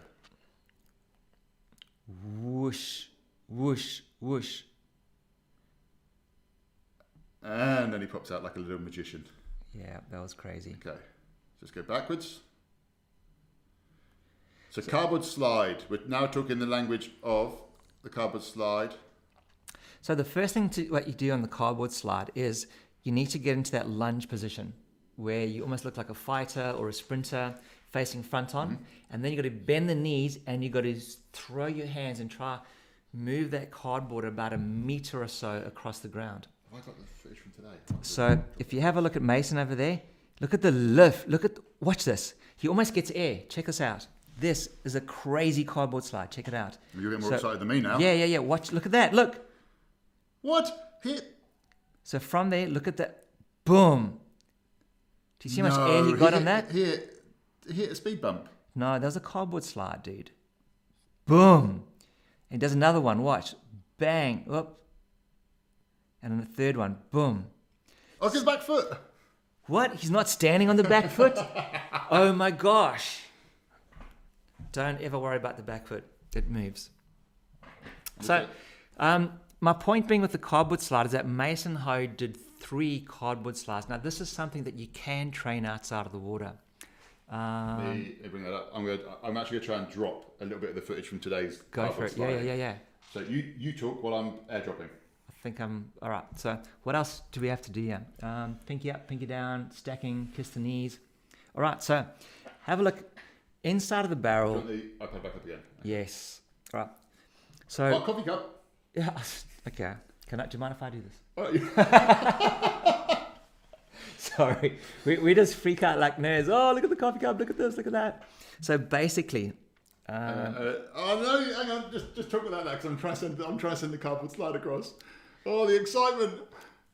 Whoosh, whoosh, whoosh. And then he pops out like a little magician. Yeah, that was crazy. Okay, just go backwards. So, cardboard slide. We're now talking the language of the cardboard slide. So the first thing to what you do on the cardboard slide is you need to get into that lunge position where you almost look like a fighter or a sprinter facing front on, mm-hmm. and then you got to bend the knees and you got to throw your hands and try move that cardboard about a meter or so across the ground. Have I got the footage from today? So if you have a look at Mason over there, look at the lift. Look at watch this. He almost gets air. Check this out. This is a crazy cardboard slide. Check it out. You're getting more So- excited than me now. Yeah, yeah, yeah. Watch. Look at that. Look. What? Hit? So from there, look at that. Boom. Do you see how much air he got on that? He hit, a speed bump. No, that was a cardboard slide, dude. Boom. And he does another one. Watch. Bang. Up. And then the third one. Boom. Oh, his back foot. What? He's not standing on the back foot? oh my gosh. Don't ever worry about the back foot. It moves. So, um, my point being with the cardboard slide is that Mason Ho did three cardboard slides. Now, this is something that you can train outside of the water. Um, bring that up. I'm going. I'm actually going to try and drop a little bit of the footage from today's. go for it. Yeah, yeah, yeah, yeah. So you you talk while I'm airdropping. I think I'm all right. So, what else do we have to do here? Um, pinky up, pinky down, stacking, kiss the knees. All right. So, have a look inside of the barrel. Put the iPad back up again. Yes. Right. Oh, So coffee cup. yeah. Okay. Can I? Do you mind if I do this? Oh, you- Sorry. We, we just freak out like nerds. Oh, look at the coffee cup. Look at this. Look at that. So basically, um, Uh, oh no! Hang on, just just talk about that because I'm trying to send I'm trying to send the cardboard slide across. Oh, the excitement,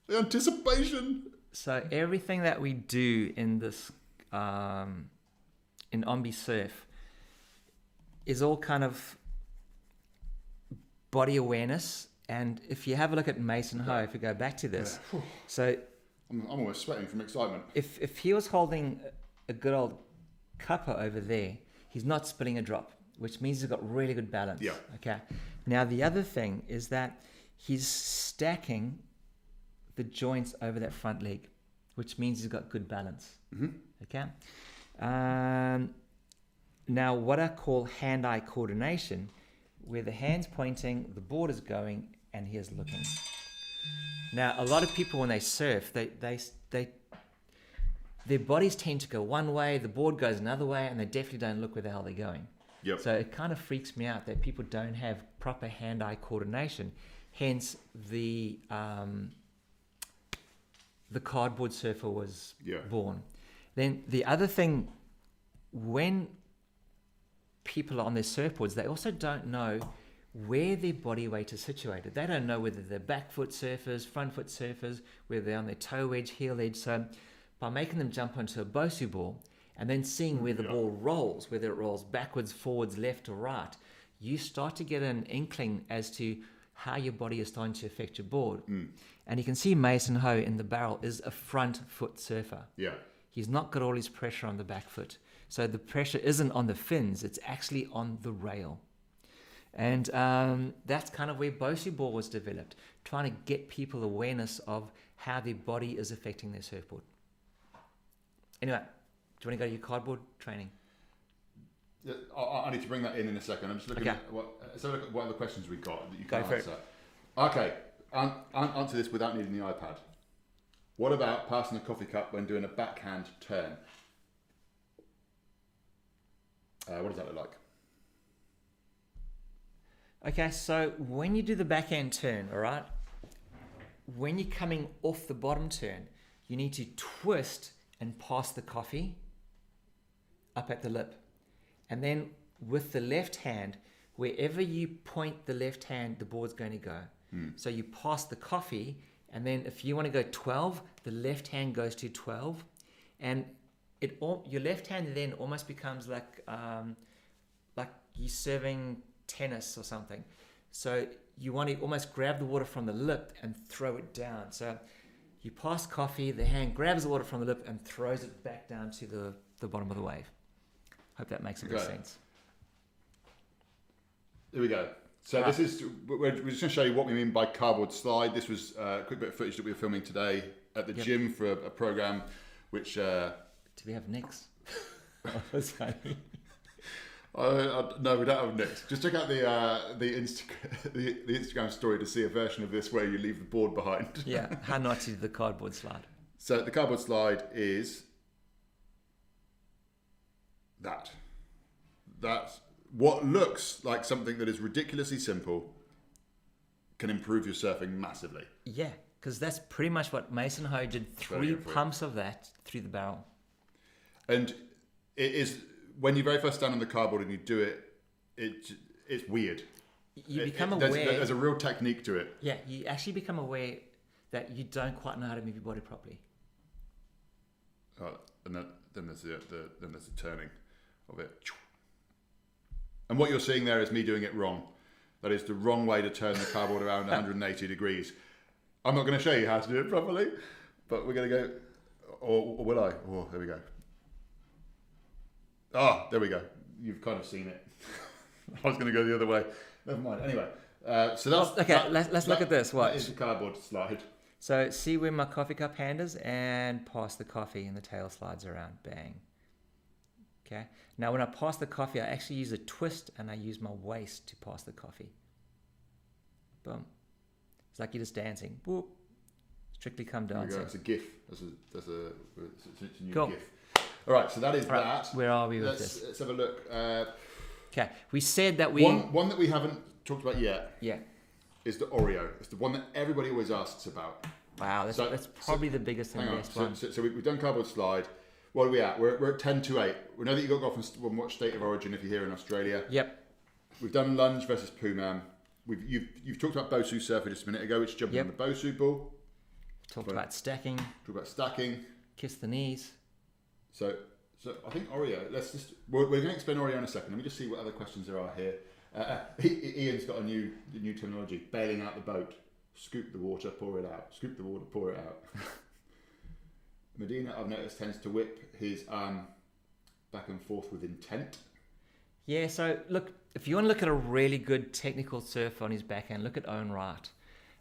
the anticipation. so everything that we do in this um, in Ombe Surf is all kind of body awareness. And if you have a look at Mason Ho, if you go back to this, so I'm, I'm almost sweating from excitement. if if he was holding a good old cuppa over there, he's not spilling a drop, which means he's got really good balance. Yeah. Okay. Now the other thing is that he's stacking the joints over that front leg, which means he's got good balance. Mhm. Okay. Um, now what I call hand-eye coordination, where the hands pointing, the board is going, and he is looking. Now, a lot of people when they surf, they they they their bodies tend to go one way, the board goes another way, and they definitely don't look where the hell they're going. Yep. So it kind of freaks me out that people don't have proper hand-eye coordination. Hence, the um, the cardboard surfer was Yeah. born. Then the other thing, when people are on their surfboards, they also don't know where their body weight is situated. They don't know whether they're back foot surfers, front foot surfers, whether they're on their toe edge, heel edge. So by making them jump onto a Bosu ball and then seeing where the Yeah. ball rolls, whether it rolls backwards, forwards, left, or right, you start to get an inkling as to how your body is starting to affect your board. Hmm. And you can see Mason Ho in the barrel is a front foot surfer. Yeah. He's not got all his pressure on the back foot. So the pressure isn't on the fins, it's actually on the rail. And um, that's kind of where Bosu Ball was developed, trying to get people awareness of how their body is affecting their surfboard. Anyway, do you want to go to your cardboard training? Yeah, I, I need to bring that in in a second. I'm just looking Okay. at what, let's look at what other questions we got that you Go can it. answer. Okay, an, answer this without needing the iPad. What about passing a coffee cup when doing a backhand turn? Uh, what does that look like? Okay, so when you do the backhand turn, all right, when you're coming off the bottom turn, you need to twist and pass the coffee up at the lip. And then with the left hand, wherever you point the left hand, the board's going to go. So you pass the coffee, and then if you want to go 12, the left hand goes to 12. And it all, your left hand then almost becomes like um, like you're serving tennis or something. So you want to almost grab the water from the lip and throw it down. So you pass coffee, the hand grabs the water from the lip and throws it back down to the, the bottom of the wave. Hope that makes a bit of sense. Here we go. So Right. this is we're, we're just going to show you what we mean by cardboard slide. This was uh, a quick bit of footage that we were filming today at the Yep. gym for a, a program, which uh, Do we have Nicks? oh, that's funny. I, no, we don't have Nick's. Just check out the uh, the, Insta- the the Instagram story to see a version of this where you leave the board behind. Yeah, how not to do the cardboard slide. So the cardboard slide is that. That what looks like something that is ridiculously simple can improve your surfing massively. Yeah, because that's pretty much what Mason Ho did. Three good for you. pumps of that through the barrel. And it is when you very first stand on the cardboard and you do it, it it's weird. You become it- there's, aware. There's a real technique to it. Yeah, you actually become aware that you don't quite know how to move your body properly. Uh, and then, then there's the, the then there's the turning of it. And what you're seeing there is me doing it wrong. That is the wrong way to turn the cardboard around 180 degrees. I'm not going to show you how to do it properly, but we're going to go. Or, or will I? Oh, there we go. Ah, there we go. You've kind of seen it. I was going to go the other way. Never mind. Anyway, uh, so that's Okay, let's- let's look at this. That Watch. is the cardboard slide. So see where my coffee cup hand is and pass the coffee and the tail slides around. Bang. Okay. Now when I pass the coffee, I actually use a twist and I use my waist to pass the coffee. Boom. It's like you're just dancing. Whoop. Strictly come There we go. dancing. It's a GIF. That's a that's a, it's, it's a new Cool. GIF. All right, so that is right, that. where are we with let's, this? let's have a look. Uh, Okay. We said that we. one one that we haven't talked about yet Yeah. is the Oreo. It's the one that everybody always asks about. Wow. That's, So- that's so- probably the biggest Hang on. So, one. so, so we, we've done cardboard slide. What are we at? We're, we're at 10 to 8. We know that you've got to go off and st- watch State of Origin if you're here in Australia. Yep. We've done lunge versus poo man. We've, you've, you've talked about Bosu surfer just a minute ago, which jumping Yep. on the Bosu ball. Talked about stacking, Talk about stacking. kiss the knees. So, so I think Oreo. Let's just we're, we're going to explain Oreo in a second. Let me just see what other questions there are here. Uh, uh, Ian's got a new new terminology: bailing out the boat, scoop the water, pour it out, scoop the water, pour it out. Medina, I've noticed, tends to whip his arm back and forth with intent. Yeah, so look, if you want to look at a really good technical surf on his backhand, look at Owen Wright.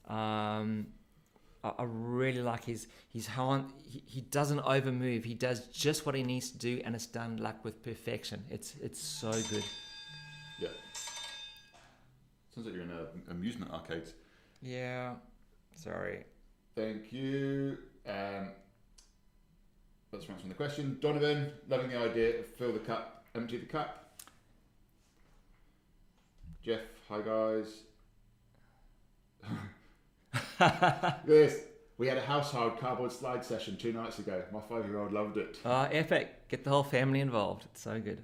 Um, I, really like his his hand. He, he doesn't overmove. He does just what he needs to do, and it's done like with perfection. It's it's so good. Yeah. Sounds like you're in an amusement arcade. Yeah. Sorry. Thank you. Um, let's answer the question. Donovan, loving the idea of fill the cup, empty the cup. Jeff, hi guys. this we had a household cardboard slide session two nights ago. My five-year-old loved it. Oh, epic! Get the whole family involved. It's so good.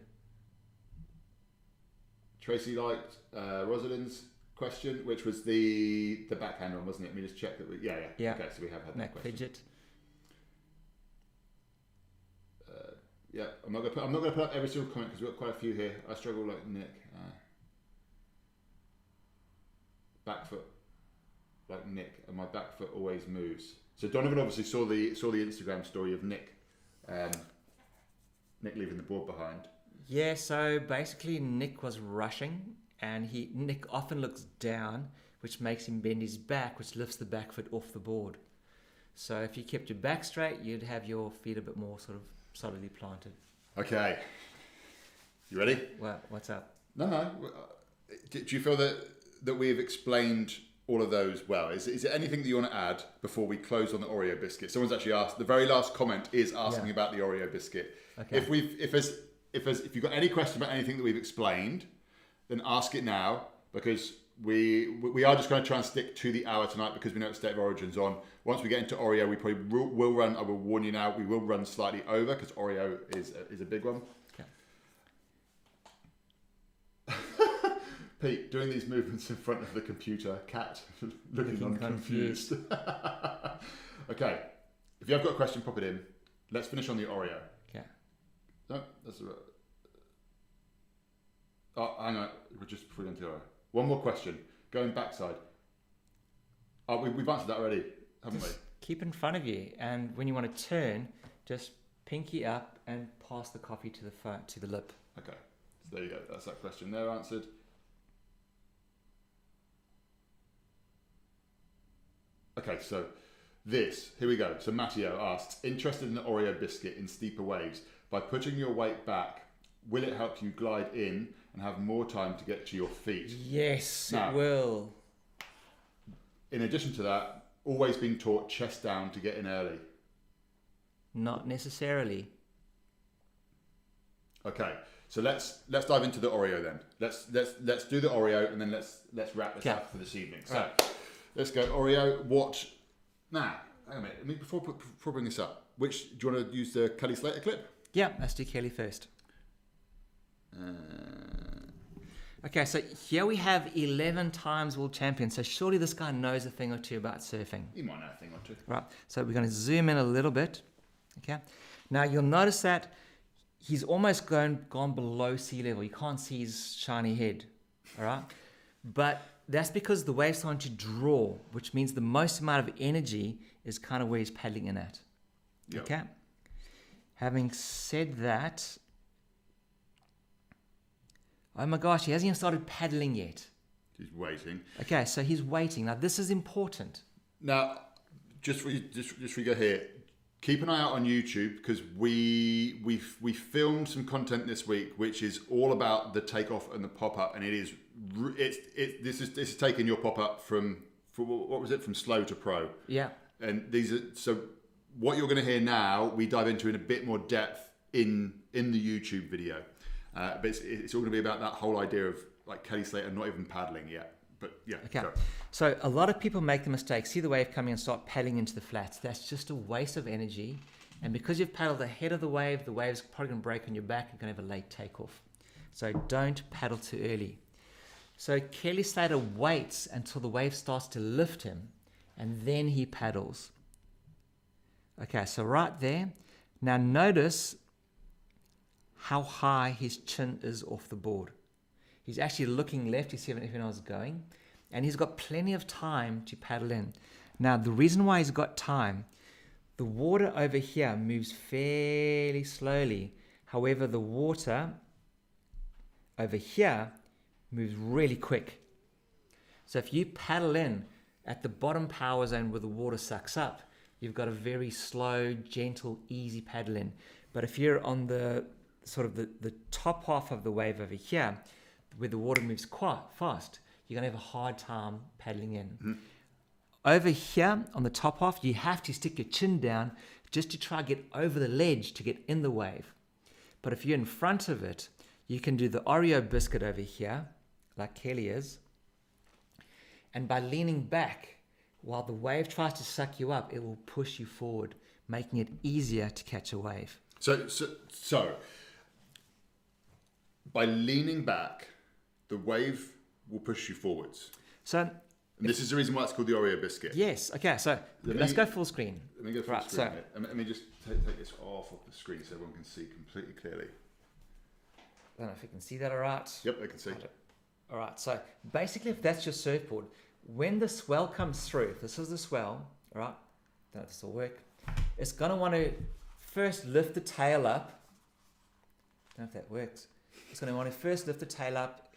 Tracy liked uh, Rosalind's question, which was the the backhand one, wasn't it? Let me just check that we. Yeah, yeah. Yeah. Okay, so we have had that question. fidget. Uh, yeah, I'm not gonna put. I'm not gonna put up every single comment because we've got quite a few here. I struggle like Nick. Uh, back foot, like Nick, and my back foot always moves. So Donovan obviously saw the saw the Instagram story of Nick, um, Nick leaving the board behind. Yeah, so basically Nick was rushing and he Nick often looks down, which makes him bend his back, which lifts the back foot off the board. So if you kept your back straight, you'd have your feet a bit more sort of solidly planted. Okay, you ready? Well, what's up? No, no. uh, Do do you feel that that we have explained all of those well? Is, is there anything that you want to add before we close on the Oreo biscuit? Someone's actually asked. The very last comment is asking Yeah. about the Oreo biscuit. Okay. If we've if there's if there's if you've got any question about anything that we've explained, then ask it now because we we are just going to try and stick to the hour tonight because we know it's State of Origins on. Once we get into Oreo, we probably will, will run. I will warn you now. We will run slightly over because Oreo is is a big one. Okay. Pete, doing these movements in front of the computer, cat looking, Looking confused. okay, if you have got a question, pop it in. Let's finish on the Oreo. Okay. No, that's right. Oh, hang on. We're just before we go Oreo. One more question. Going backside. Oh, we, we've answered that already, haven't we? Keep in front of you, and when you want to turn, just pinky up and pass the coffee to the phone, to the lip. Okay, so there you go. That's that question there answered. Okay, so this, here we go. So Matteo asks, interested in the Oreo biscuit in steeper waves. By putting your weight back, will it help you glide in and have more time to get to your feet? Yes, Now- it will. In addition to that, always being taught chest down to get in early. Not necessarily. Okay, so let's let's dive into the Oreo then. Let's let's let's do the Oreo and then let's let's wrap this Okay. up for this evening. So Right. Let's go Oreo. What? Nah, hang on a minute. I mean, before before I bring this up, which do you want to use the Kelly Slater clip? Yeah, let's do Kelly first. Uh, Okay, so here we have 11 times world champion. So surely this guy knows a thing or two about surfing. you might know a thing or two. Right, so we're going to zoom in a little bit. Okay, now you'll notice that he's almost gone, gone below sea level. You can't see his shiny head. All right, but that's because the wave's starting to draw, which means the most amount of energy is kind of where he's paddling in at. Yep. Okay. Having said that, oh my gosh, he hasn't even started paddling yet. He's waiting. Okay, so he's waiting. Now this is important. Now, just for you, just just for you go here, keep an eye out on YouTube because we we we filmed some content this week, which is all about the takeoff and the pop up, and it is it's it this is this is taking your pop up from from what was it from slow to pro, Yeah. and these are so what you're going to hear now we dive into in a bit more depth in in the YouTube video, uh, but it's, it's all going to be about that whole idea of like Kelly Slater not even paddling yet, but yeah, Okay. go. So a lot of people make the mistake, see the wave coming and start paddling into the flats. That's just a waste of energy. And because you've paddled ahead of the wave, the wave's probably going to break on your back and going to have a late takeoff. So don't paddle too early. So Kelly Slater waits until the wave starts to lift him and then he paddles. Okay, so right there. Now notice how high his chin is off the board. He's actually looking left to see if anything else is going, and he's got plenty of time to paddle in. Now, the reason why he's got time, the water over here moves fairly slowly. However, the water over here moves really quick. So if you paddle in at the bottom power zone where the water sucks up, you've got a very slow, gentle, easy paddle in. But if you're on the sort of the, the top half of the wave over here, where the water moves quite fast, you're going to have a hard time paddling in. Mm-hmm. Over here on the top half, you have to stick your chin down just to try to get over the ledge to get in the wave. But if you're in front of it, you can do the Oreo biscuit over here, like Kelly is. And by leaning back, while the wave tries to suck you up, it will push you forward, making it easier to catch a wave. So, so, so by leaning back, the wave will push you forwards. So And this is the reason why it's called the Oreo biscuit. yes, okay. So Let let's go full screen. Let me go full Right, screen. so- Let me- Let me just take, take this off of the screen so everyone can see completely clearly. I don't know if you can see that all right. Yep, I can see. All right. So basically, if that's your surfboard, when the swell comes through, if this is the swell, all right. Don't if this will work. It's gonna want to first lift the tail up. I Don't know if that works. It's gonna want to first lift the tail up.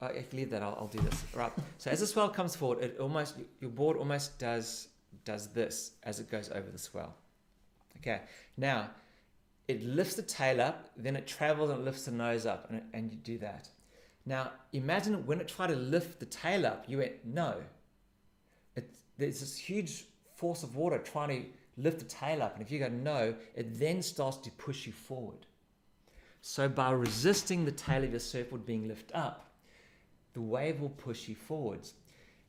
Uh, I can leave that. I'll, I'll do this. Right. So as the swell comes forward, it almost your board almost does does this as it goes over the swell. Okay. Now it lifts the tail up, then it travels and lifts the nose up, and, and you do that. Now, imagine when it tried to lift the tail up, you went, no. It, there's this huge force of water trying to lift the tail up, and if you go no, it then starts to push you forward. So, by resisting the tail of your surfboard being lifted up, the wave will push you forwards.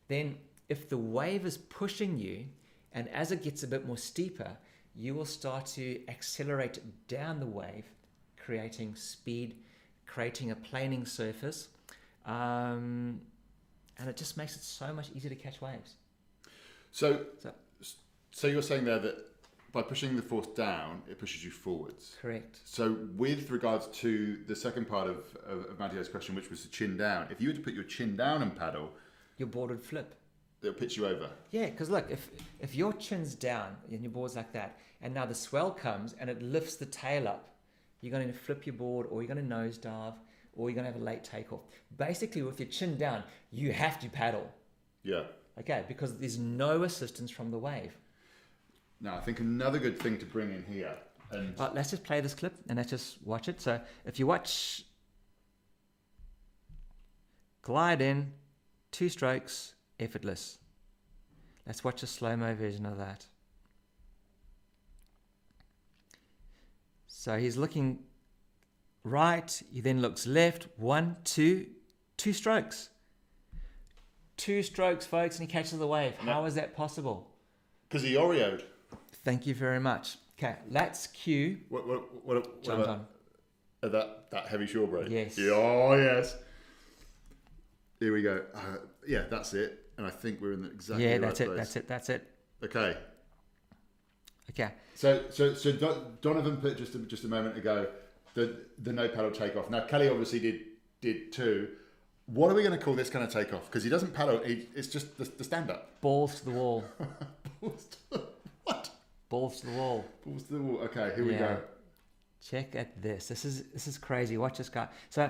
Then, if the wave is pushing you, and as it gets a bit more steeper, you will start to accelerate down the wave, creating speed, creating a planing surface, um, and it just makes it so much easier to catch waves. So, So- so you're saying there that by pushing the force down, it pushes you forwards. Correct. So, with regards to the second part of, of, of Matteo's question, which was the chin down, if you were to put your chin down and paddle, Your board would flip. it'll pitch you over. Yeah, because look, if if your chin's down and your board's like that, and now the swell comes and it lifts the tail up, you're going to flip your board, or you're going to nosedive, or you're going to have a late takeoff. Basically, with your chin down, you have to paddle. Yeah. Okay, because there's no assistance from the wave. Now, I think another good thing to bring in here, and Uh, let's just play this clip and let's just watch it. So if you watch glide in, two strokes, effortless. Let's watch a slow mo version of that. So he's looking right, he then looks left, one, two, two strokes. Two strokes, folks, and he catches the wave. How is that possible? because he Oreoed. Thank you very much. Okay, let's cue. What, what, what, what Jump about on. uh, that, that heavy shore break? Yes. Yeah, oh, yes. Here we go. Uh, yeah, that's it. And I think we're in the exactly Yeah, right that's it. place. That's it. That's it. Okay. Okay. So, so, so Donovan put just a, just a moment ago the the no paddle takeoff. Now Kelly obviously did did too. What are we going to call this kind of takeoff? Because he doesn't paddle. He, it's just the, the stand up. Balls to the wall. Balls to, what? Balls to the wall. Balls to the wall. Okay, here we go. Check at this. This is this is crazy. Watch this guy. So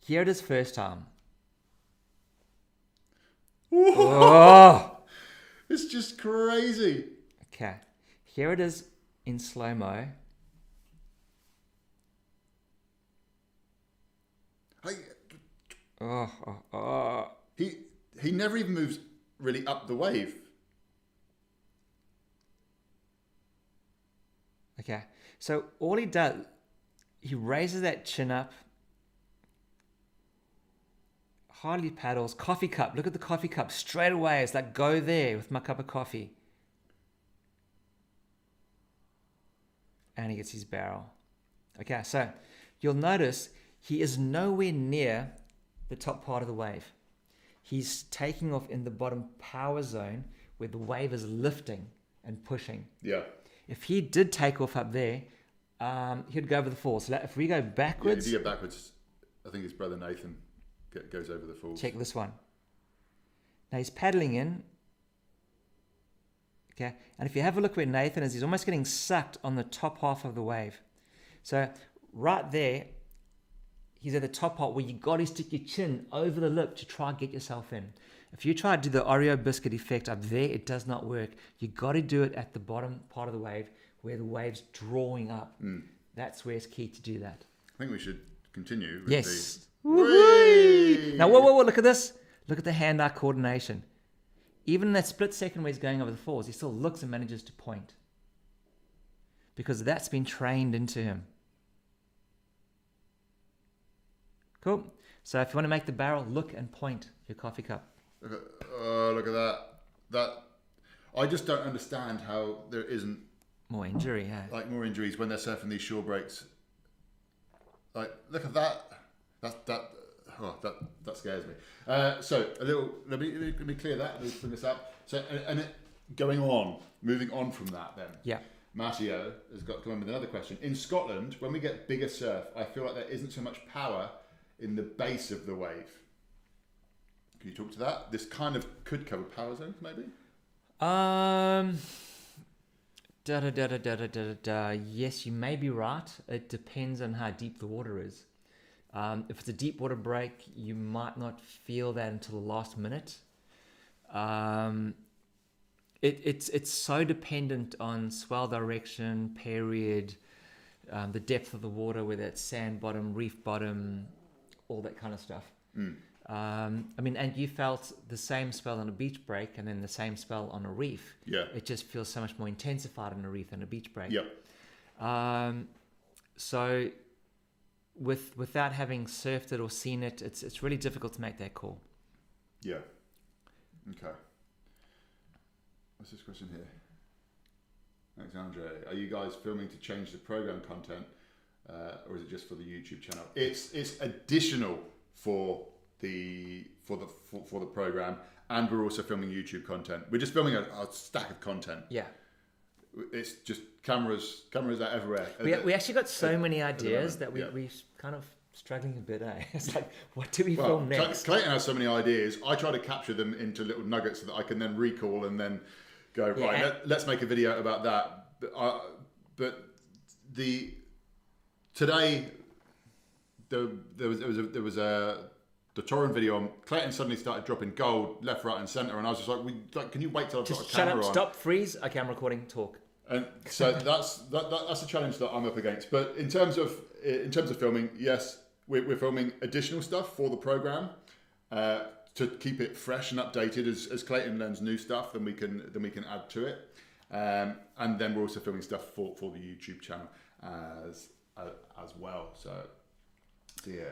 here it is first time. oh. It's just crazy. Okay. Here it is in slow mo. I, Oh, oh, oh. he he never even moves really up the wave. Okay. So all he does, he raises that chin up. Hardly paddles. Coffee cup. Look at the coffee cup. Straight away, it's like, go there with my cup of coffee. And he gets his barrel. Okay, so you'll notice he is nowhere near the top part of the wave. He's taking off in the bottom power zone where the wave is lifting and pushing. Yeah. If he did take off up there, um, he'd go over the fall. So if we go yeah if backwards, you go backwards, I think his brother Nathan goes over the falls. check this one. Now he's paddling in. Okay, and if you have a look where Nathan is, he's almost getting sucked on the top half of the wave. So right there, he's at the top part where you got to stick your chin over the lip to try and get yourself in. If you try to do the Oreo biscuit effect up there, it does not work. You got to do it at the bottom part of the wave where the wave's drawing up. Hmm. That's where it's key to do that. I think we should continue. With Yes. The... Now, whoa, whoa, whoa, look at this. Look at the hand eye coordination. Even in that split second where he's going over the falls, he still looks and manages to point. Because that's been trained into him. Cool. So if you want to make the barrel, look and point your coffee cup. Look at, oh, look at that. That I just don't understand how there isn't More injury, yeah. like more injuries when they're surfing these shore breaks. Like, look at that. That that oh, that that scares me. Uh, so a little. Let me let me clear that. Let me bring this up. So and, and it, going on, moving on from that, then. Yeah. Matteo has got come in with another question. In Scotland, when we get bigger surf, I feel like there isn't so much power in the base of the wave. Can you talk to that? This kind of could cover power zones, maybe. Um. Da da da da da da da da. Yes, you may be right. It depends on how deep the water is. Um, if it's a deep water break, you might not feel that until the last minute. Um, it, it's it's so dependent on swell direction, period, um, the depth of the water, whether it's sand bottom, reef bottom, all that kind of stuff. Mm. Um, I mean, and you felt the same spell on a beach break and then the same spell on a reef. Yeah. It just feels so much more intensified on a reef than a beach break. Yep. Um, so, with without having surfed it or seen it, it's it's really difficult to make that call. Yeah. Okay. What's this question here? Alexandre, are you guys filming to change the program content, uh, or is it just for the YouTube channel? It's it's additional for the for the for, for the program, and we're also filming YouTube content. We're just filming a, a stack of content. Yeah. It's just cameras cameras are everywhere. We, we actually got so many ideas that we yeah. we kind of struggling a bit. Eh? It's like, what do we Well, film next? Clayton has so many ideas. I try to capture them into little nuggets so that I can then recall and then go Yeah, right. Let, let's make a video about that. But, I, but the today there, there was there was a, there was a the Torrent video on Clayton suddenly started dropping gold left, right, and centre, and I was just like, "We like, can you wait till I've got Just a shut camera up, on?" stop, freeze. Okay, I'm recording. Talk. And so that's that, that, that's a challenge that I'm up against. But in terms of in terms of filming, yes, we're, we're filming additional stuff for the program uh, to keep it fresh and updated. As, as Clayton learns new stuff, then we can then we can add to it. Um, and then we're also filming stuff for, for the YouTube channel as uh, as well. So yeah,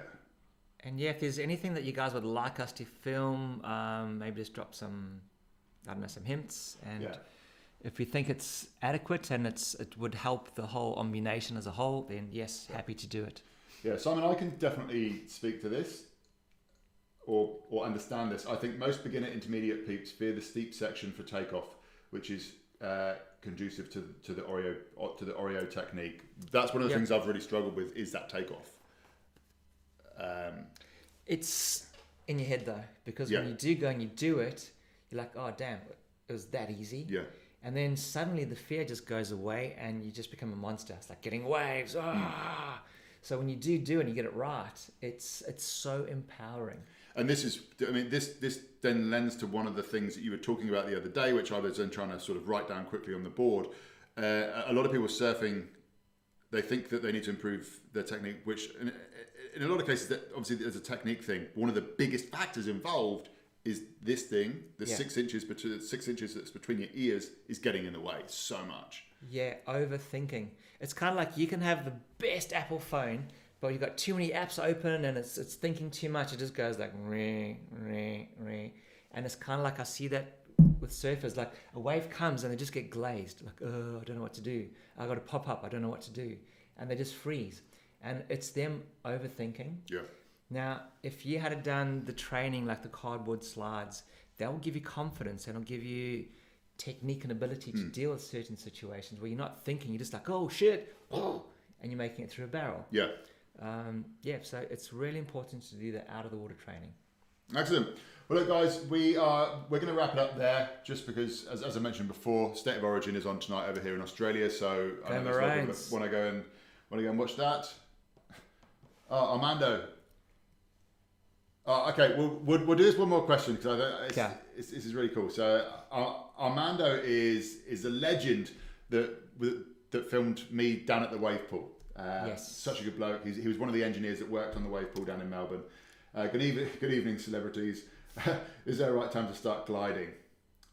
And yeah, if there's anything that you guys would like us to film, um, maybe just drop some, I don't know, some hints. And yeah, if we think it's adequate and it's it would help the whole Ombe Nation as a whole, then yes, happy to do it. yeah. Simon, I can definitely speak to this. Or, or understand this. I think most beginner intermediate peeps fear the steep section for takeoff, which is uh, conducive to to the Oreo to the Oreo technique. That's one of the Yep. things I've really struggled with is that takeoff. Um, It's in your head though, because Yeah. when you do go and you do it, you're like, oh damn, it was that easy. yeah, And then suddenly the fear just goes away and you just become a monster. It's like getting waves. Ah. So when you do do and you get it right, it's it's so empowering. and this is I mean this this then lends to one of the things that you were talking about the other day, which I was then trying to sort of write down quickly on the board. Uh, a lot of people surfing, they think that they need to improve their technique, which in, in a lot of cases, that obviously there's a technique thing. One of the biggest factors involved is this thing, the Yeah. six inches between six inches that's between your ears, is getting in the way so much. Yeah, overthinking. It's kind of like you can have the best Apple phone, but you've got too many apps open and it's it's thinking too much. It just goes like re re re, and it's kind of like I see that with surfers. Like a wave comes and they just get glazed. Like oh, I don't know what to do. I got to pop up. I don't know what to do, and they just freeze. And it's them overthinking. Yeah, Now, if you had done the training like the cardboard slides, that will give you confidence and it'll give you technique and ability to deal with certain situations where you're not thinking, you're just like, oh shit, and you're making it through a barrel. yeah. Um, yeah, so it's really important to do the out of the water training. Excellent. Well, look, guys, we are we're going to wrap it up there, just because, as, as I mentioned before, State of Origin is on tonight over here in Australia. So I Go know there's a lot of Maroons. people that want to go and want to go and watch that. Oh, Armando. Oh, okay, we'll, we'll, we'll do this one more question because it's, Yeah. it's, this is really cool. So Ar- Armando is is a legend that that filmed me down at the wave pool. Uh, Yes. Such a good bloke. He's, he was one of the engineers that worked on the wave pool down in Melbourne. Uh, good evening, good evening, celebrities. is there a right time to start gliding?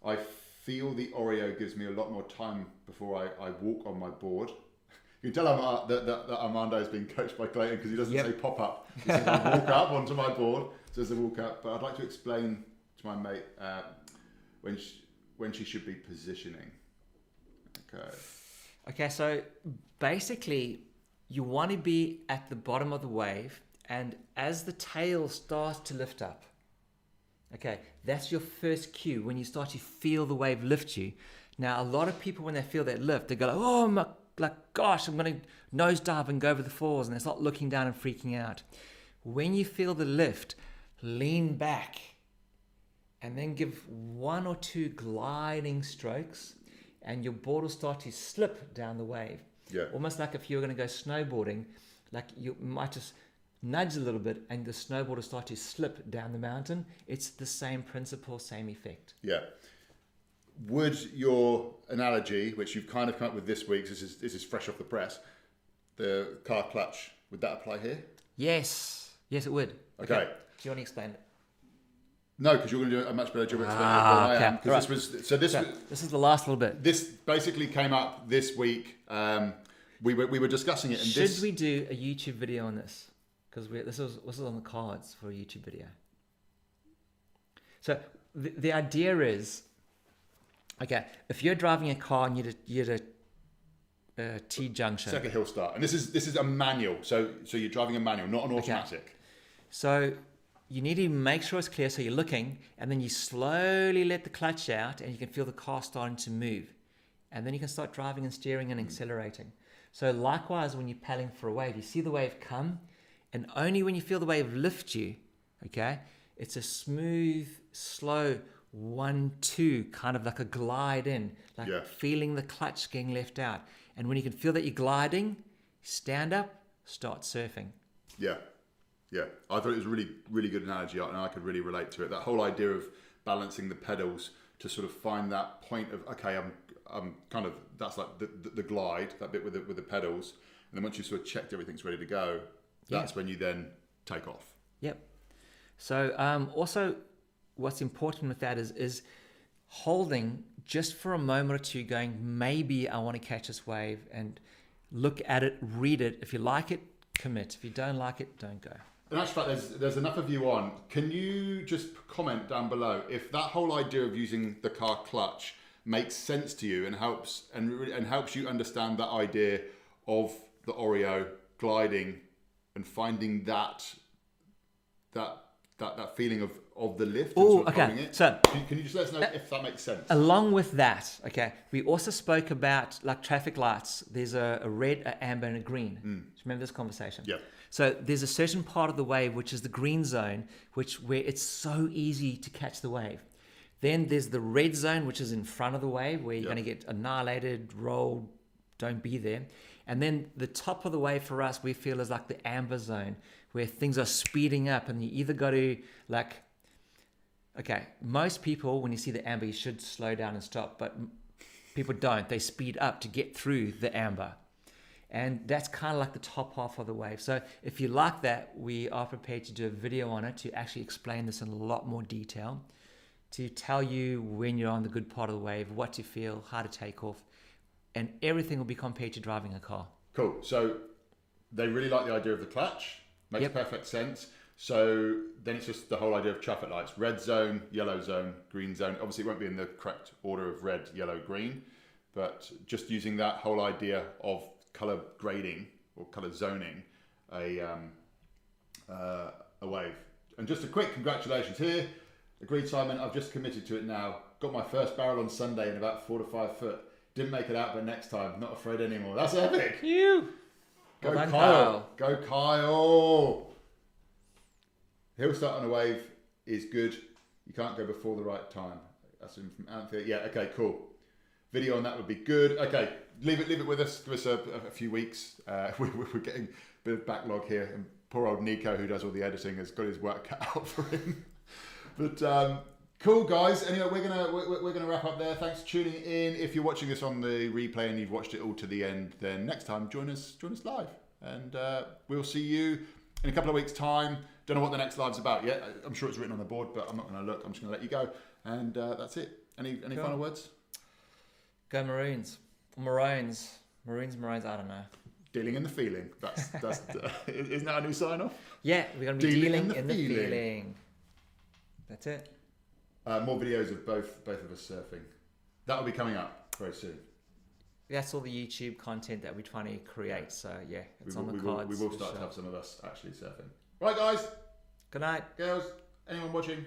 I feel the Oreo gives me a lot more time before I, I walk on my board. You can tell Arma- that, that, that Armando is being coached by Clayton because he doesn't Yep. say pop up. He says I walk up onto my board. Says I walk up. But I'd like to explain to my mate uh, when she, when she should be positioning. Okay. Okay, so basically, you want to be at the bottom of the wave and as the tail starts to lift up, okay, that's your first cue when you start to feel the wave lift you. Now, a lot of people, when they feel that lift, they go, like, oh my, like, gosh, I'm going to nosedive and go over the falls, and they start looking down and freaking out. When you feel the lift, lean back and then give one or two gliding strokes, and your board will start to slip down the wave. Yeah. Almost like if you were going to go snowboarding, like you might just nudge a little bit and the snowboard will start to slip down the mountain. It's the same principle, same effect. Yeah. Would your analogy, which you've kind of come up with this week, this is this is fresh off the press, the car clutch, would that apply here? Yes. Yes, it would. Okay. Do you want to explain it? No, because you're going to do a much better job of explaining Ah, it than I okay. am. Because this was so this So, was, this is the last little bit. this basically came up this week. Um, we were we were discussing it, and Should this we do a YouTube video on this? Because this was this is on the cards for a YouTube video. So the, the idea is, okay, if you're driving a car and you're at, you're at a T junction, it's like a hill start, and this is this is a manual. So so you're driving a manual, not an automatic. Okay. so you need to make sure it's clear. So you're looking, and then you slowly let the clutch out, and you can feel the car starting to move, and then you can start driving and steering and mm. accelerating. So likewise, when you're paddling for a wave, you see the wave come, and only when you feel the wave lift you, okay, it's a smooth, slow one, two, kind of like a glide in, like Yeah. feeling the clutch getting left out. And when you can feel that you're gliding, stand up, start surfing. Yeah, yeah. I thought it was a really, really good analogy, and I could really relate to it. That whole idea of balancing the pedals to sort of find that point of okay, I'm, I'm kind of that's like the, the, the glide, that bit with the with the pedals, and then once you sort of checked everything's ready to go, that's when you then take off. Yep. So um, also, what's important with that is is holding just for a moment or two, going maybe I want to catch this wave and look at it, read it. If you like it, commit. If you don't like it, don't go. In actual fact, there's there's enough of you on. Can you just comment down below if that whole idea of using the car clutch makes sense to you and helps and and helps you understand that idea of the Oreo gliding and finding that that that that feeling of of the lift. Oh, sort of okay. it? So- can, you- can you just let us know uh, if that makes sense? Along with that, okay, we also spoke about like traffic lights. There's a, a red, an amber, and a green. Hmm. Do you remember this conversation? Yeah. So there's a certain part of the wave which is the green zone, which where it's so easy to catch the wave. Then there's the red zone, which is in front of the wave, where you're Yeah. going to get annihilated, rolled, don't be there. And then the top of the wave for us, we feel is like the amber zone, where things are speeding up, and you either got to like Okay, most people, when you see the amber, you should slow down and stop, but people don't. They speed up to get through the amber. And that's kind of like the top half of the wave. So if you like that, we are prepared to do a video on it to actually explain this in a lot more detail, to tell you when you're on the good part of the wave, what to feel, how to take off, and everything will be compared to driving a car. Cool. So they really like the idea of the clutch. Makes Yep. perfect sense. So then it's just the whole idea of traffic lights: red zone, yellow zone, green zone. Obviously, it won't be in the correct order of red, yellow, green, but just using that whole idea of color grading or color zoning, a um, uh, a wave. And just a quick congratulations here. Agreed, Simon. I've just committed to it now. Got my first barrel on Sunday in about four to five foot. Didn't make it out, but next time, not afraid anymore. That's epic. You! Go Well done, Kyle. Go Kyle. Hill start on a wave is good. You can't go before the right time. That's from Anthea. Yeah, okay, cool. Video on that would be good. Okay, leave it leave it with us. Give us a, a few weeks. Uh, we, we're getting a bit of backlog here. And poor old Nico, who does all the editing, has got his work cut out for him. but um, cool, guys. Anyway, we're gonna we're, we're gonna wrap up there. Thanks for tuning in. If you're watching this on the replay and you've watched it all to the end, then next time join us join us live, and uh, we'll see you in a couple of weeks' time. Don't know what the next live's about yet. I'm sure it's written on the board, but I'm not going to look. I'm just going to let you go, and uh, that's it. Any any Cool. final words? Go Maroons. Maroons. Maroons, Maroons, I don't know. Dealing in the feeling. That's that's uh, isn't that a new sign off? Yeah, we're going to be Dealing in the in the feeling. feeling. That's it. Uh, more videos of both both of us surfing. That will be coming up very soon. That's all the YouTube content that we're trying to create. So yeah, it's we on will, the we will, cards. we will start to sure. have some of us actually surfing. Right, guys, Good night. girls, anyone watching,